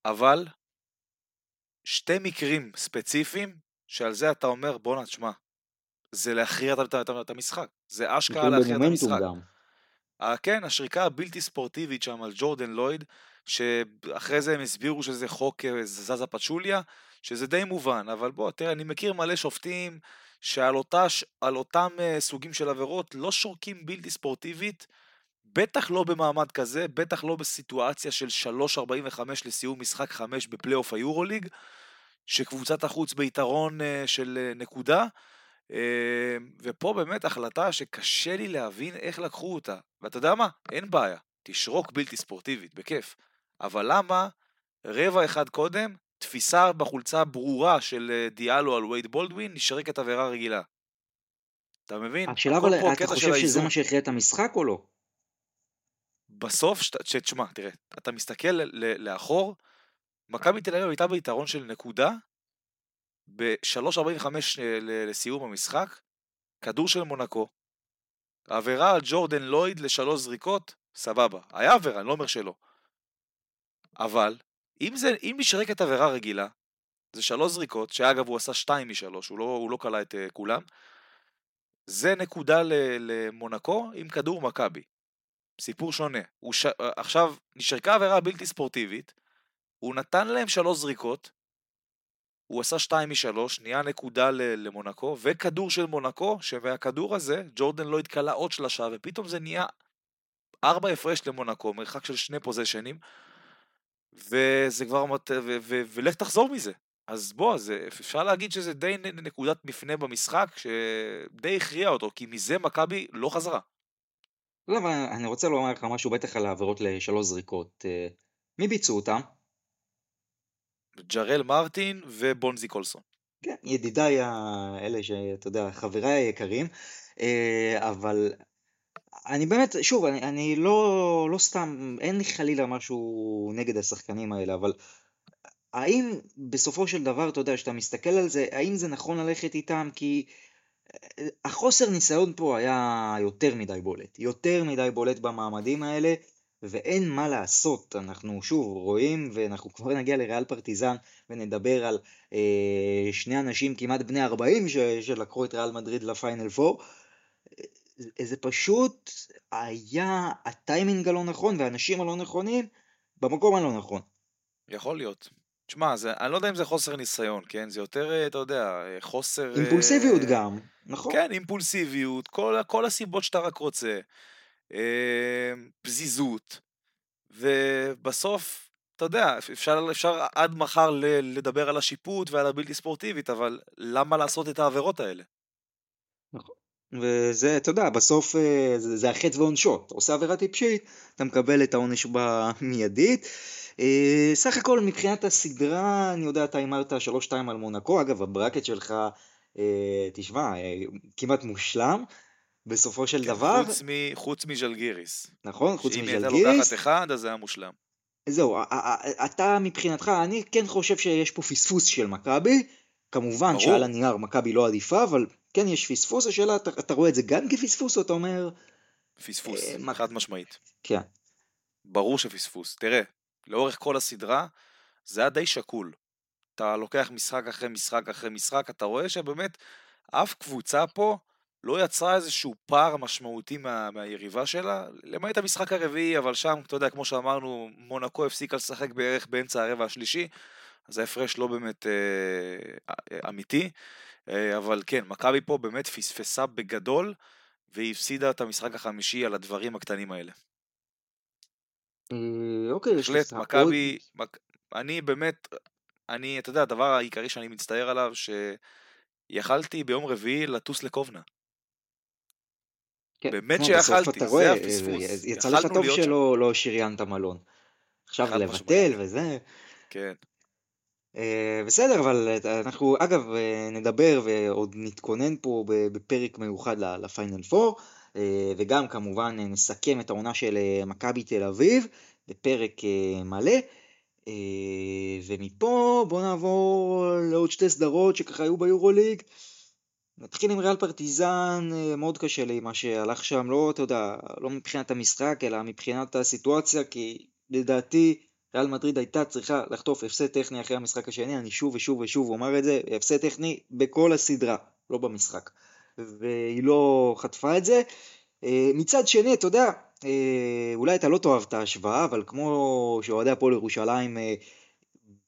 אבל שתי מקרים ספציפיים שעל זה אתה אומר בואנה תשמע, זה להכריע את המשחק, זה אשכרה להכריע את המשחק. גם. כן, השריקה הבלתי ספורטיבית שם על ג'ורדן לויד, שאחרי זה הם הסבירו שזה חוק אה, זזה פצ'וליה, שזה די מובן, אבל בוא, תראה, אני מכיר מלא שופטים שעל אותה, אותם uh, סוגים של עבירות לא שורקים בלתי ספורטיבית, בטח לא במעמד כזה, בטח לא בסיטואציה של 3.45 לסיום משחק 5 בפלייאוף היורוליג, שקבוצת החוץ ביתרון uh, של uh, נקודה, אמ, ופה באמת החלטה שקשה לי להבין איך לקחו אותה. ואתה יודע מה? אין בעיה, תשרוק בלתי ספורטיבית, בכיף. אבל למה רבע אחד קודם, תפיסה בחולצה ברורה של אה, דיאלו על וייד בולדווין, נשרקת עבירה רגילה. אתה מבין? השאלה אבל אתה חושב שזה מה שהכריע את המשחק או לא? בסוף, תשמע, תראה, אתה מסתכל לאחור, מכבי תל אביב הייתה ביתרון של נקודה, ב-3.45 אה, לסיום המשחק, כדור של מונקו, עבירה על ג'ורדן לויד לשלוש זריקות, סבבה. היה עבירה, אני לא אומר שלא. אבל, אם, זה, אם נשרקת עבירה רגילה, זה שלוש זריקות, שאגב הוא עשה שתיים משלוש, הוא לא, הוא לא קלע את uh, כולם, זה נקודה למונקו עם כדור מכבי. סיפור שונה. ש... עכשיו, נשרקה עבירה בלתי ספורטיבית, הוא נתן להם שלוש זריקות, הוא עשה 2 מ-3, נהיה נקודה למונקו, וכדור של מונקו, שמהכדור הזה ג'ורדן לא התקלה עוד שלושה, ופתאום זה נהיה 4 הפרש למונקו, מרחק של שני פוזיישנים, וזה כבר, ולך תחזור מזה. אז בוא, אז אפשר להגיד שזה די נקודת מפנה במשחק, שדי הכריע אותו, כי מזה מכבי לא חזרה. לא, אבל אני רוצה לומר לך משהו בטח על העבירות לשלוש זריקות. אה, מי ביצעו אותם? ג'רל מרטין ובונזי קולסון. כן, ידידיי האלה שאתה יודע, חבריי היקרים, אה, אבל אני באמת, שוב, אני, אני לא, לא סתם, אין לי חלילה משהו נגד השחקנים האלה, אבל האם בסופו של דבר, אתה יודע, כשאתה מסתכל על זה, האם זה נכון ללכת איתם? כי אה, החוסר ניסיון פה היה יותר מדי בולט. יותר מדי בולט במעמדים האלה, ואין מה לעשות. אנחנו שוב רואים, ואנחנו כבר נגיע לריאל פרטיזן ונדבר על אה, שני אנשים כמעט בני 40 ש, שלקחו את ריאל מדריד לפיינל 4. אה, זה פשוט היה הטיימינג הלא נכון והאנשים הלא נכונים במקום הלא נכון. יכול להיות. תשמע, זה, אני לא יודע אם זה חוסר ניסיון, כן? זה יותר, אה, אתה יודע, אה, חוסר... אימפולסיביות אה, גם, נכון. כן, אימפולסיביות, כל, כל הסיבות שאתה רק רוצה. אה, פזיזות. ובסוף, אתה יודע, אפשר, אפשר עד מחר לדבר על השיפוט ועל הבלתי ספורטיבית, אבל למה לעשות את העבירות האלה? נכון. וזה, אתה יודע, בסוף אה, זה, זה החטא ועונשו. אתה עושה עבירה טיפשית, אתה מקבל את העונש במיידית. אה, סך הכל מבחינת הסדרה, אני יודע, אתה הימרת 3-2 על מונקו, אגב הברקט שלך, תשמע, כמעט מושלם. בסופו של כן, דבר... חוץ, מ, חוץ מז'לגיריס. נכון, חוץ מז'לגיריס. שאם הייתה לוקחת אחד, אז זה היה מושלם. זהו, אתה מבחינתך, אני כן חושב שיש פה פספוס של מכבי. כמובן שעל הנייר מכבי לא עדיפה, אבל כן יש פספוס, השאלה, אתה, אתה רואה את זה גם כפספוס, או אתה אומר... פספוס, אה, חד משמעית. כן. ברור שפספוס. תראה, לאורך כל הסדרה, זה היה די שקול. אתה לוקח משחק אחרי משחק אחרי משחק, אתה רואה שבאמת אף קבוצה פה לא יצרה איזשהו פער משמעותי מה, מהיריבה שלה, למעט המשחק הרביעי, אבל שם, אתה יודע, כמו שאמרנו, מונקו הפסיקה לשחק בערך באמצע הרבע השלישי, אז ההפרש לא באמת אה, אה, אמיתי. אה, אבל כן, מכבי פה באמת פספסה בגדול, והיא הפסידה את המשחק החמישי על הדברים הקטנים האלה. אה, אוקיי, יש לך מכבי, אני באמת, אני, אתה יודע, הדבר העיקרי שאני מצטער עליו, שיכלתי ביום רביעי לטוס לקובנה. כן. באמת שיכלתי, זה הפספוס. יצא לך טוב שלא לא שריינת מלון. עכשיו לבטל וזה. כן. אה, בסדר, אבל אה, אנחנו אגב אה, נדבר ועוד נתכונן פה בפרק מיוחד לפיינל 4, וגם כמובן נסכם את העונה של מכבי תל אביב בפרק מלא. ומפה בואו נעבור לעוד שתי סדרות שככה היו ביורוליג. נתחיל עם ריאל פרטיזן, מאוד קשה לי מה שהלך שם, לא, אתה יודע, לא מבחינת המשחק, אלא מבחינת הסיטואציה, כי לדעתי ריאל מדריד הייתה צריכה לחטוף הפסד טכני אחרי המשחק השני, אני שוב ושוב ושוב אומר את זה, הפסד טכני בכל הסדרה, לא במשחק. והיא לא חטפה את זה. אה, מצד שני, אתה יודע, אה, אולי אתה לא תאהב את ההשוואה, אבל כמו שאוהדי הפועל ירושלים אה,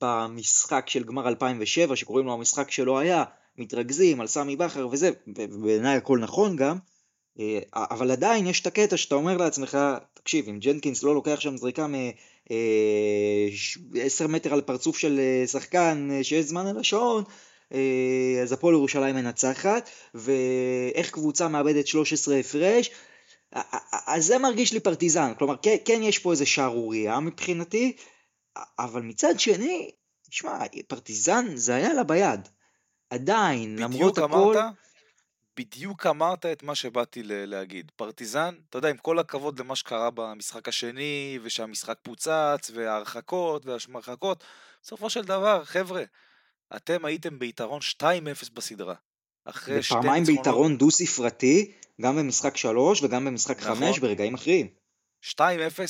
במשחק של גמר 2007, שקוראים לו המשחק שלא היה, מתרכזים על סמי בכר וזה, ובעיניי הכל נכון גם, אבל עדיין יש את הקטע שאתה אומר לעצמך, תקשיב, אם ג'נקינס לא לוקח שם זריקה 10 אה, מטר על פרצוף של אה, שחקן אה, שיש זמן על השעון, אז הפועל ירושלים מנצחת, ואיך קבוצה מאבדת 13 הפרש, אז זה מרגיש לי פרטיזן, כלומר כן, כן יש פה איזה שערורייה מבחינתי, אבל מצד שני, תשמע, פרטיזן זה היה לה ביד. עדיין, למרות הכל... בדיוק אמרת, בדיוק אמרת את מה שבאתי להגיד. פרטיזן, אתה יודע, עם כל הכבוד למה שקרה במשחק השני, ושהמשחק פוצץ, וההרחקות, וההרחקות, בסופו של דבר, חבר'ה, אתם הייתם ביתרון 2-0 בסדרה. אחרי שתי ניצחונות... ופעמיים ביתרון דו-ספרתי, גם במשחק 3 וגם במשחק 5 נכון. ברגעים אחרים. 2-0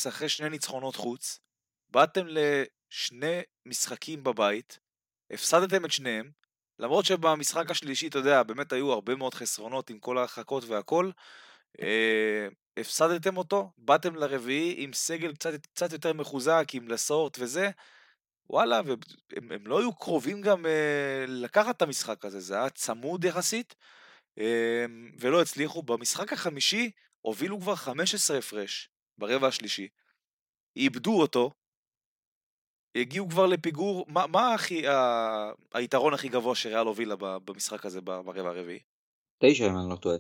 אחרי שני ניצחונות חוץ, באתם לשני משחקים בבית, הפסדתם את שניהם, למרות שבמשחק השלישי, אתה יודע, באמת היו הרבה מאוד חסרונות עם כל ההרחקות והכל, אה, הפסדתם אותו, באתם לרביעי עם סגל קצת, קצת יותר מחוזק, עם לסורט וזה, וואלה, והם הם לא היו קרובים גם אה, לקחת את המשחק הזה, זה היה צמוד יחסית, אה, ולא הצליחו. במשחק החמישי הובילו כבר 15 הפרש ברבע השלישי, איבדו אותו, הגיעו כבר לפיגור, מה, מה הכי, ה, היתרון הכי גבוה שריאל הובילה במשחק הזה ברבע הרביעי? תשע אם אני לא טועה.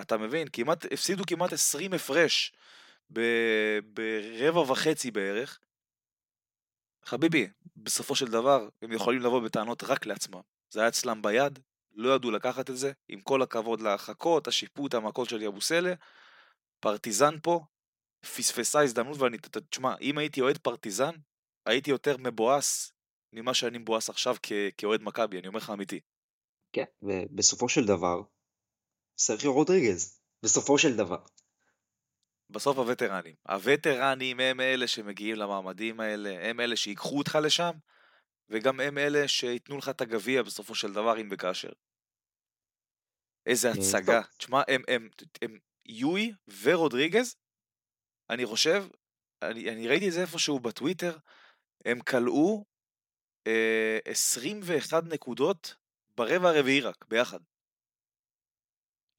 אתה מבין? כמעט, הפסידו כמעט 20 הפרש ברבע וחצי בערך. חביבי, בסופו של דבר הם יכולים לבוא בטענות רק לעצמם. זה היה אצלם ביד, לא ידעו לקחת את זה, עם כל הכבוד להרחקות, השיפוט, המכות של יבוסלה. פרטיזן פה פספסה הזדמנות ואני, תשמע, אם הייתי אוהד פרטיזן, הייתי יותר מבואס ממה שאני מבואס עכשיו כאוהד מכבי, אני אומר לך אמיתי. כן, ובסופו של דבר, סרחיו רודריגז, בסופו של דבר. בסוף הווטרנים. הווטרנים הם אלה שמגיעים למעמדים האלה, הם אלה שיקחו אותך לשם, וגם הם אלה שייתנו לך את הגביע בסופו של דבר, אם וכאשר. איזה אה, הצגה. תשמע, הם, הם, הם, הם יואי ורודריגז, אני חושב, אני, אני ראיתי את זה איפשהו בטוויטר, הם כלאו אה, 21 נקודות ברבע הרביעי רק, ביחד.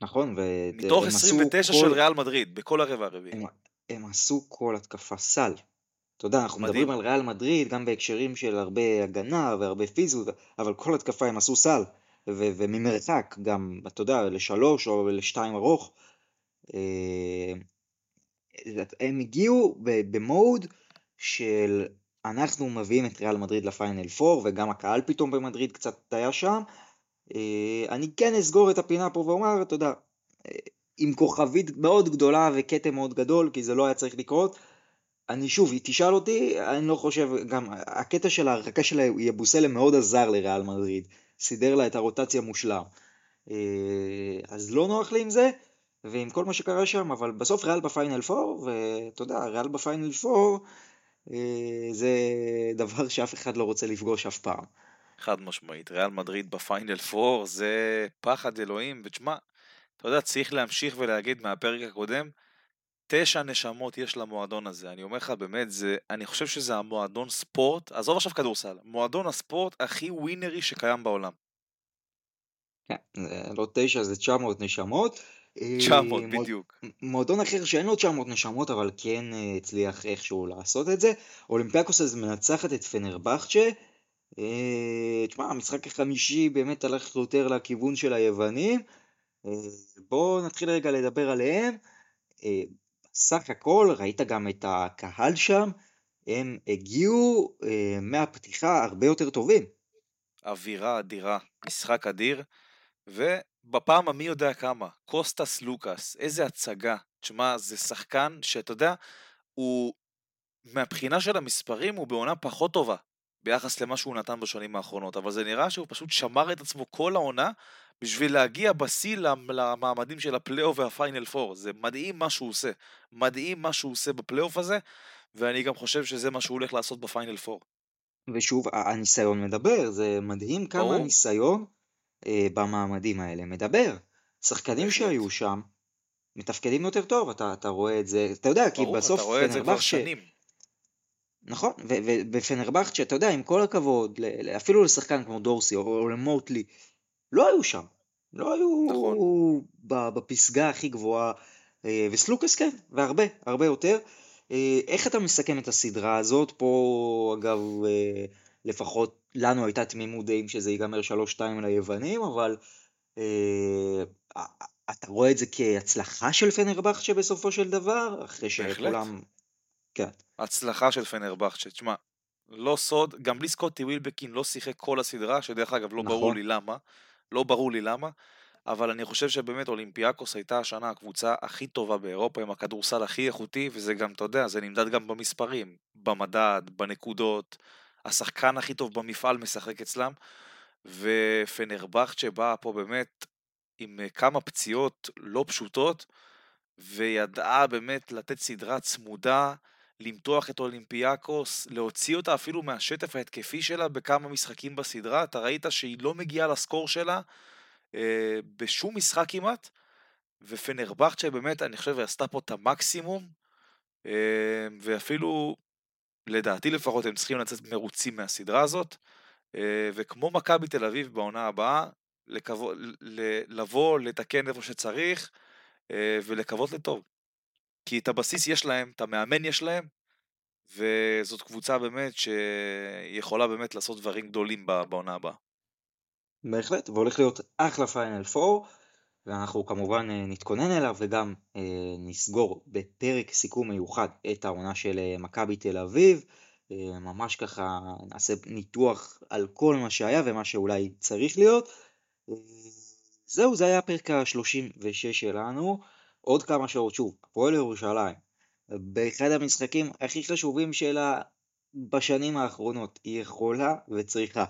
נכון, והם מתוך 29 כל... של ריאל מדריד, בכל הרבע הרביעי. הם, הם עשו כל התקפה סל. אתה יודע, אנחנו מדהים. מדברים על ריאל מדריד גם בהקשרים של הרבה הגנה והרבה פיזיות, אבל כל התקפה הם עשו סל. ו- וממרחק גם, אתה יודע, לשלוש או לשתיים ארוך. אה, הם הגיעו במוד של אנחנו מביאים את ריאל מדריד לפיינל 4 וגם הקהל פתאום במדריד קצת היה שם. אה, אני כן אסגור את הפינה פה ואומר, אתה יודע, אה, עם כוכבית מאוד גדולה וכתם מאוד גדול, כי זה לא היה צריך לקרות. אני שוב, היא תשאל אותי, אני לא חושב, גם הקטע של ההרחקה של יבוסלם מאוד עזר לריאל מדריד, סידר לה את הרוטציה מושלם. אה, אז לא נוח לי עם זה, ועם כל מה שקרה שם, אבל בסוף ריאל בפיינל 4, ואתה יודע, ריאל בפיינל 4 זה דבר שאף אחד לא רוצה לפגוש אף פעם. חד משמעית, ריאל מדריד בפיינל 4 זה פחד אלוהים, ותשמע, אתה יודע, צריך להמשיך ולהגיד מהפרק הקודם, תשע נשמות יש למועדון הזה. אני אומר לך, באמת, זה, אני חושב שזה המועדון ספורט, עזוב עכשיו כדורסל, מועדון הספורט הכי ווינרי שקיים בעולם. כן, לא תשע, זה 900 נשמות. 900, אה, בדיוק. מועדון אחר שאין לו 900 נשמות, אבל כן אה, הצליח איכשהו לעשות את זה. אולימפיאקוס אז מנצחת את פנרבכצ'ה. אה, תשמע, המשחק החמישי באמת הלך יותר לכיוון של היוונים. בואו נתחיל רגע לדבר עליהם. סך הכל, ראית גם את הקהל שם, הם הגיעו מהפתיחה הרבה יותר טובים. אווירה אדירה, משחק אדיר, ובפעם המי יודע כמה, קוסטס סלוקאס, איזה הצגה. תשמע, זה שחקן שאתה יודע, הוא, מהבחינה של המספרים הוא בעונה פחות טובה ביחס למה שהוא נתן בשנים האחרונות, אבל זה נראה שהוא פשוט שמר את עצמו כל העונה בשביל להגיע בשיא למעמדים של הפלייאוף והפיינל פור. זה מדהים מה שהוא עושה. מדהים מה שהוא עושה בפלייאוף הזה, ואני גם חושב שזה מה שהוא הולך לעשות בפיינל פור. ושוב, הניסיון מדבר, זה מדהים כמה הניסיון אה, במעמדים האלה מדבר. שחקנים שהיו שם מתפקדים יותר טוב, אתה, אתה רואה את זה, אתה יודע, ברור, כי בסוף אתה רואה את זה כבר שנים. נכון, ובפנרבכצ'ה, אתה יודע, עם כל הכבוד, אפילו לשחקן כמו דורסי או למוטלי, לא היו שם. לא היו נכון. בפסגה הכי גבוהה, אה, וסלוקס כן, והרבה, הרבה יותר. אה, איך אתה מסכם את הסדרה הזאת? פה, אגב, אה, לפחות לנו הייתה תמימות דעים שזה ייגמר 3-2 ליוונים, אבל אה, אתה רואה את זה כהצלחה של פנרבכצ'ה בסופו של דבר? אחרי שכולם... כן. הצלחה של פנרבכצ'ה, תשמע, לא סוד, גם בלי סקוטי ווילבקין לא שיחק כל הסדרה, שדרך אגב לא נכון. ברור לי למה, לא ברור לי למה, אבל אני חושב שבאמת אולימפיאקוס הייתה השנה הקבוצה הכי טובה באירופה עם הכדורסל הכי איכותי, וזה גם, אתה יודע, זה נמדד גם במספרים, במדד, בנקודות, השחקן הכי טוב במפעל משחק אצלם, ופנרבכצ'ה באה פה באמת עם אה, כמה פציעות לא פשוטות, וידעה באמת לתת סדרה צמודה, למתוח את אולימפיאקוס, להוציא אותה אפילו מהשטף ההתקפי שלה בכמה משחקים בסדרה, אתה ראית שהיא לא מגיעה לסקור שלה אה, בשום משחק כמעט, ופנרבכצ'ה באמת, אני חושב, עשתה פה את המקסימום, אה, ואפילו לדעתי לפחות הם צריכים לצאת מרוצים מהסדרה הזאת, אה, וכמו מכבי תל אביב בעונה הבאה, לקוו, לבוא, לתקן איפה שצריך, אה, ולקוות לטוב. כי את הבסיס יש להם, את המאמן יש להם, וזאת קבוצה באמת שיכולה באמת לעשות דברים גדולים בעונה הבאה. בהחלט, והולך להיות אחלה פיינל פור, ואנחנו כמובן אה, נתכונן אליו וגם אה, נסגור בפרק סיכום מיוחד את העונה של אה, מכבי תל אביב. ממש ככה נעשה ניתוח על כל מה שהיה ומה שאולי צריך להיות. זהו, זה היה הפרק ה-36 שלנו. עוד כמה שעות, שוב, הפועל ירושלים, באחד המשחקים הכי חשובים שלה בשנים האחרונות, היא יכולה וצריכה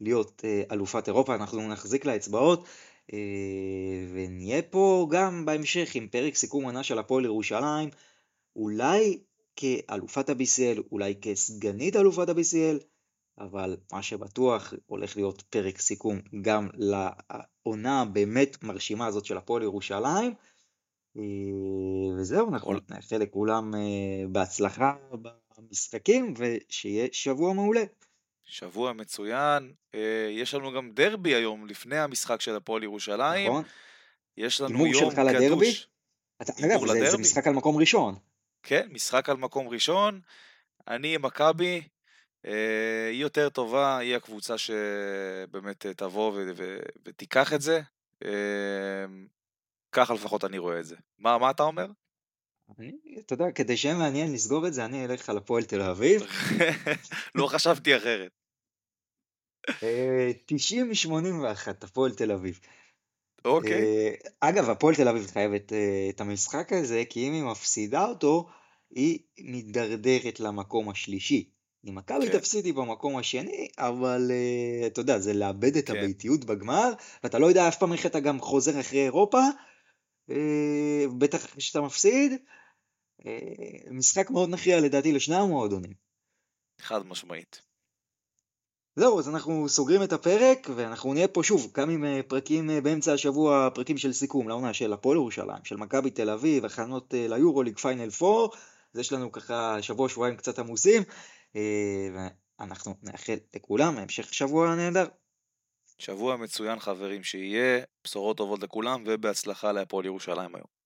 להיות אלופת אירופה, אנחנו נחזיק לה אצבעות, ונהיה פה גם בהמשך עם פרק סיכום עונה של הפועל ירושלים, אולי כאלופת ה-BCL, אולי כסגנית אלופת ה-BCL, אבל מה שבטוח הולך להיות פרק סיכום גם לעונה הבאמת מרשימה הזאת של הפועל ירושלים. אה, וזהו, אנחנו נאחל לכולם אה, בהצלחה במשחקים, ושיהיה שבוע מעולה. שבוע מצוין. אה, יש לנו גם דרבי היום, לפני המשחק של הפועל ירושלים. נכון. יש לנו יום שלך לדרבי? אתה, אגב, זה, זה משחק על מקום ראשון. כן, משחק על מקום ראשון. אני עם מכבי, היא יותר טובה, היא הקבוצה שבאמת תבוא ו- ו- ותיקח את זה. ככה לפחות אני רואה את זה. מה, מה אתה אומר? אני, אתה יודע, כדי שיהיה מעניין לסגור את זה, אני אלך על הפועל תל אביב. לא חשבתי אחרת. 90-81, אה, הפועל תל אביב. אוקיי. אה, אגב, הפועל תל אביב חייבת אה, את המשחק הזה, כי אם היא מפסידה אותו, היא מידרדרת למקום השלישי. אם מכבי כן. תפסיד היא במקום השני, אבל uh, אתה יודע, זה לאבד את כן. הביתיות בגמר, ואתה לא יודע אף פעם איך אתה גם חוזר אחרי אירופה, אה, בטח אחרי שאתה מפסיד. אה, משחק מאוד נכריע לדעתי לשני המועדונים. חד משמעית. זהו, אז אנחנו סוגרים את הפרק, ואנחנו נהיה פה שוב, גם עם אה, פרקים באמצע השבוע, פרקים של סיכום לעונה של הפועל ירושלים, של מכבי תל אביב, הכנות ליורוליג פיינל 4, אז יש לנו ככה שבוע שבועיים קצת עמוסים, ואנחנו נאחל לכולם המשך שבוע נהדר. שבוע מצוין חברים שיהיה, בשורות טובות לכולם ובהצלחה להפועל ירושלים היום.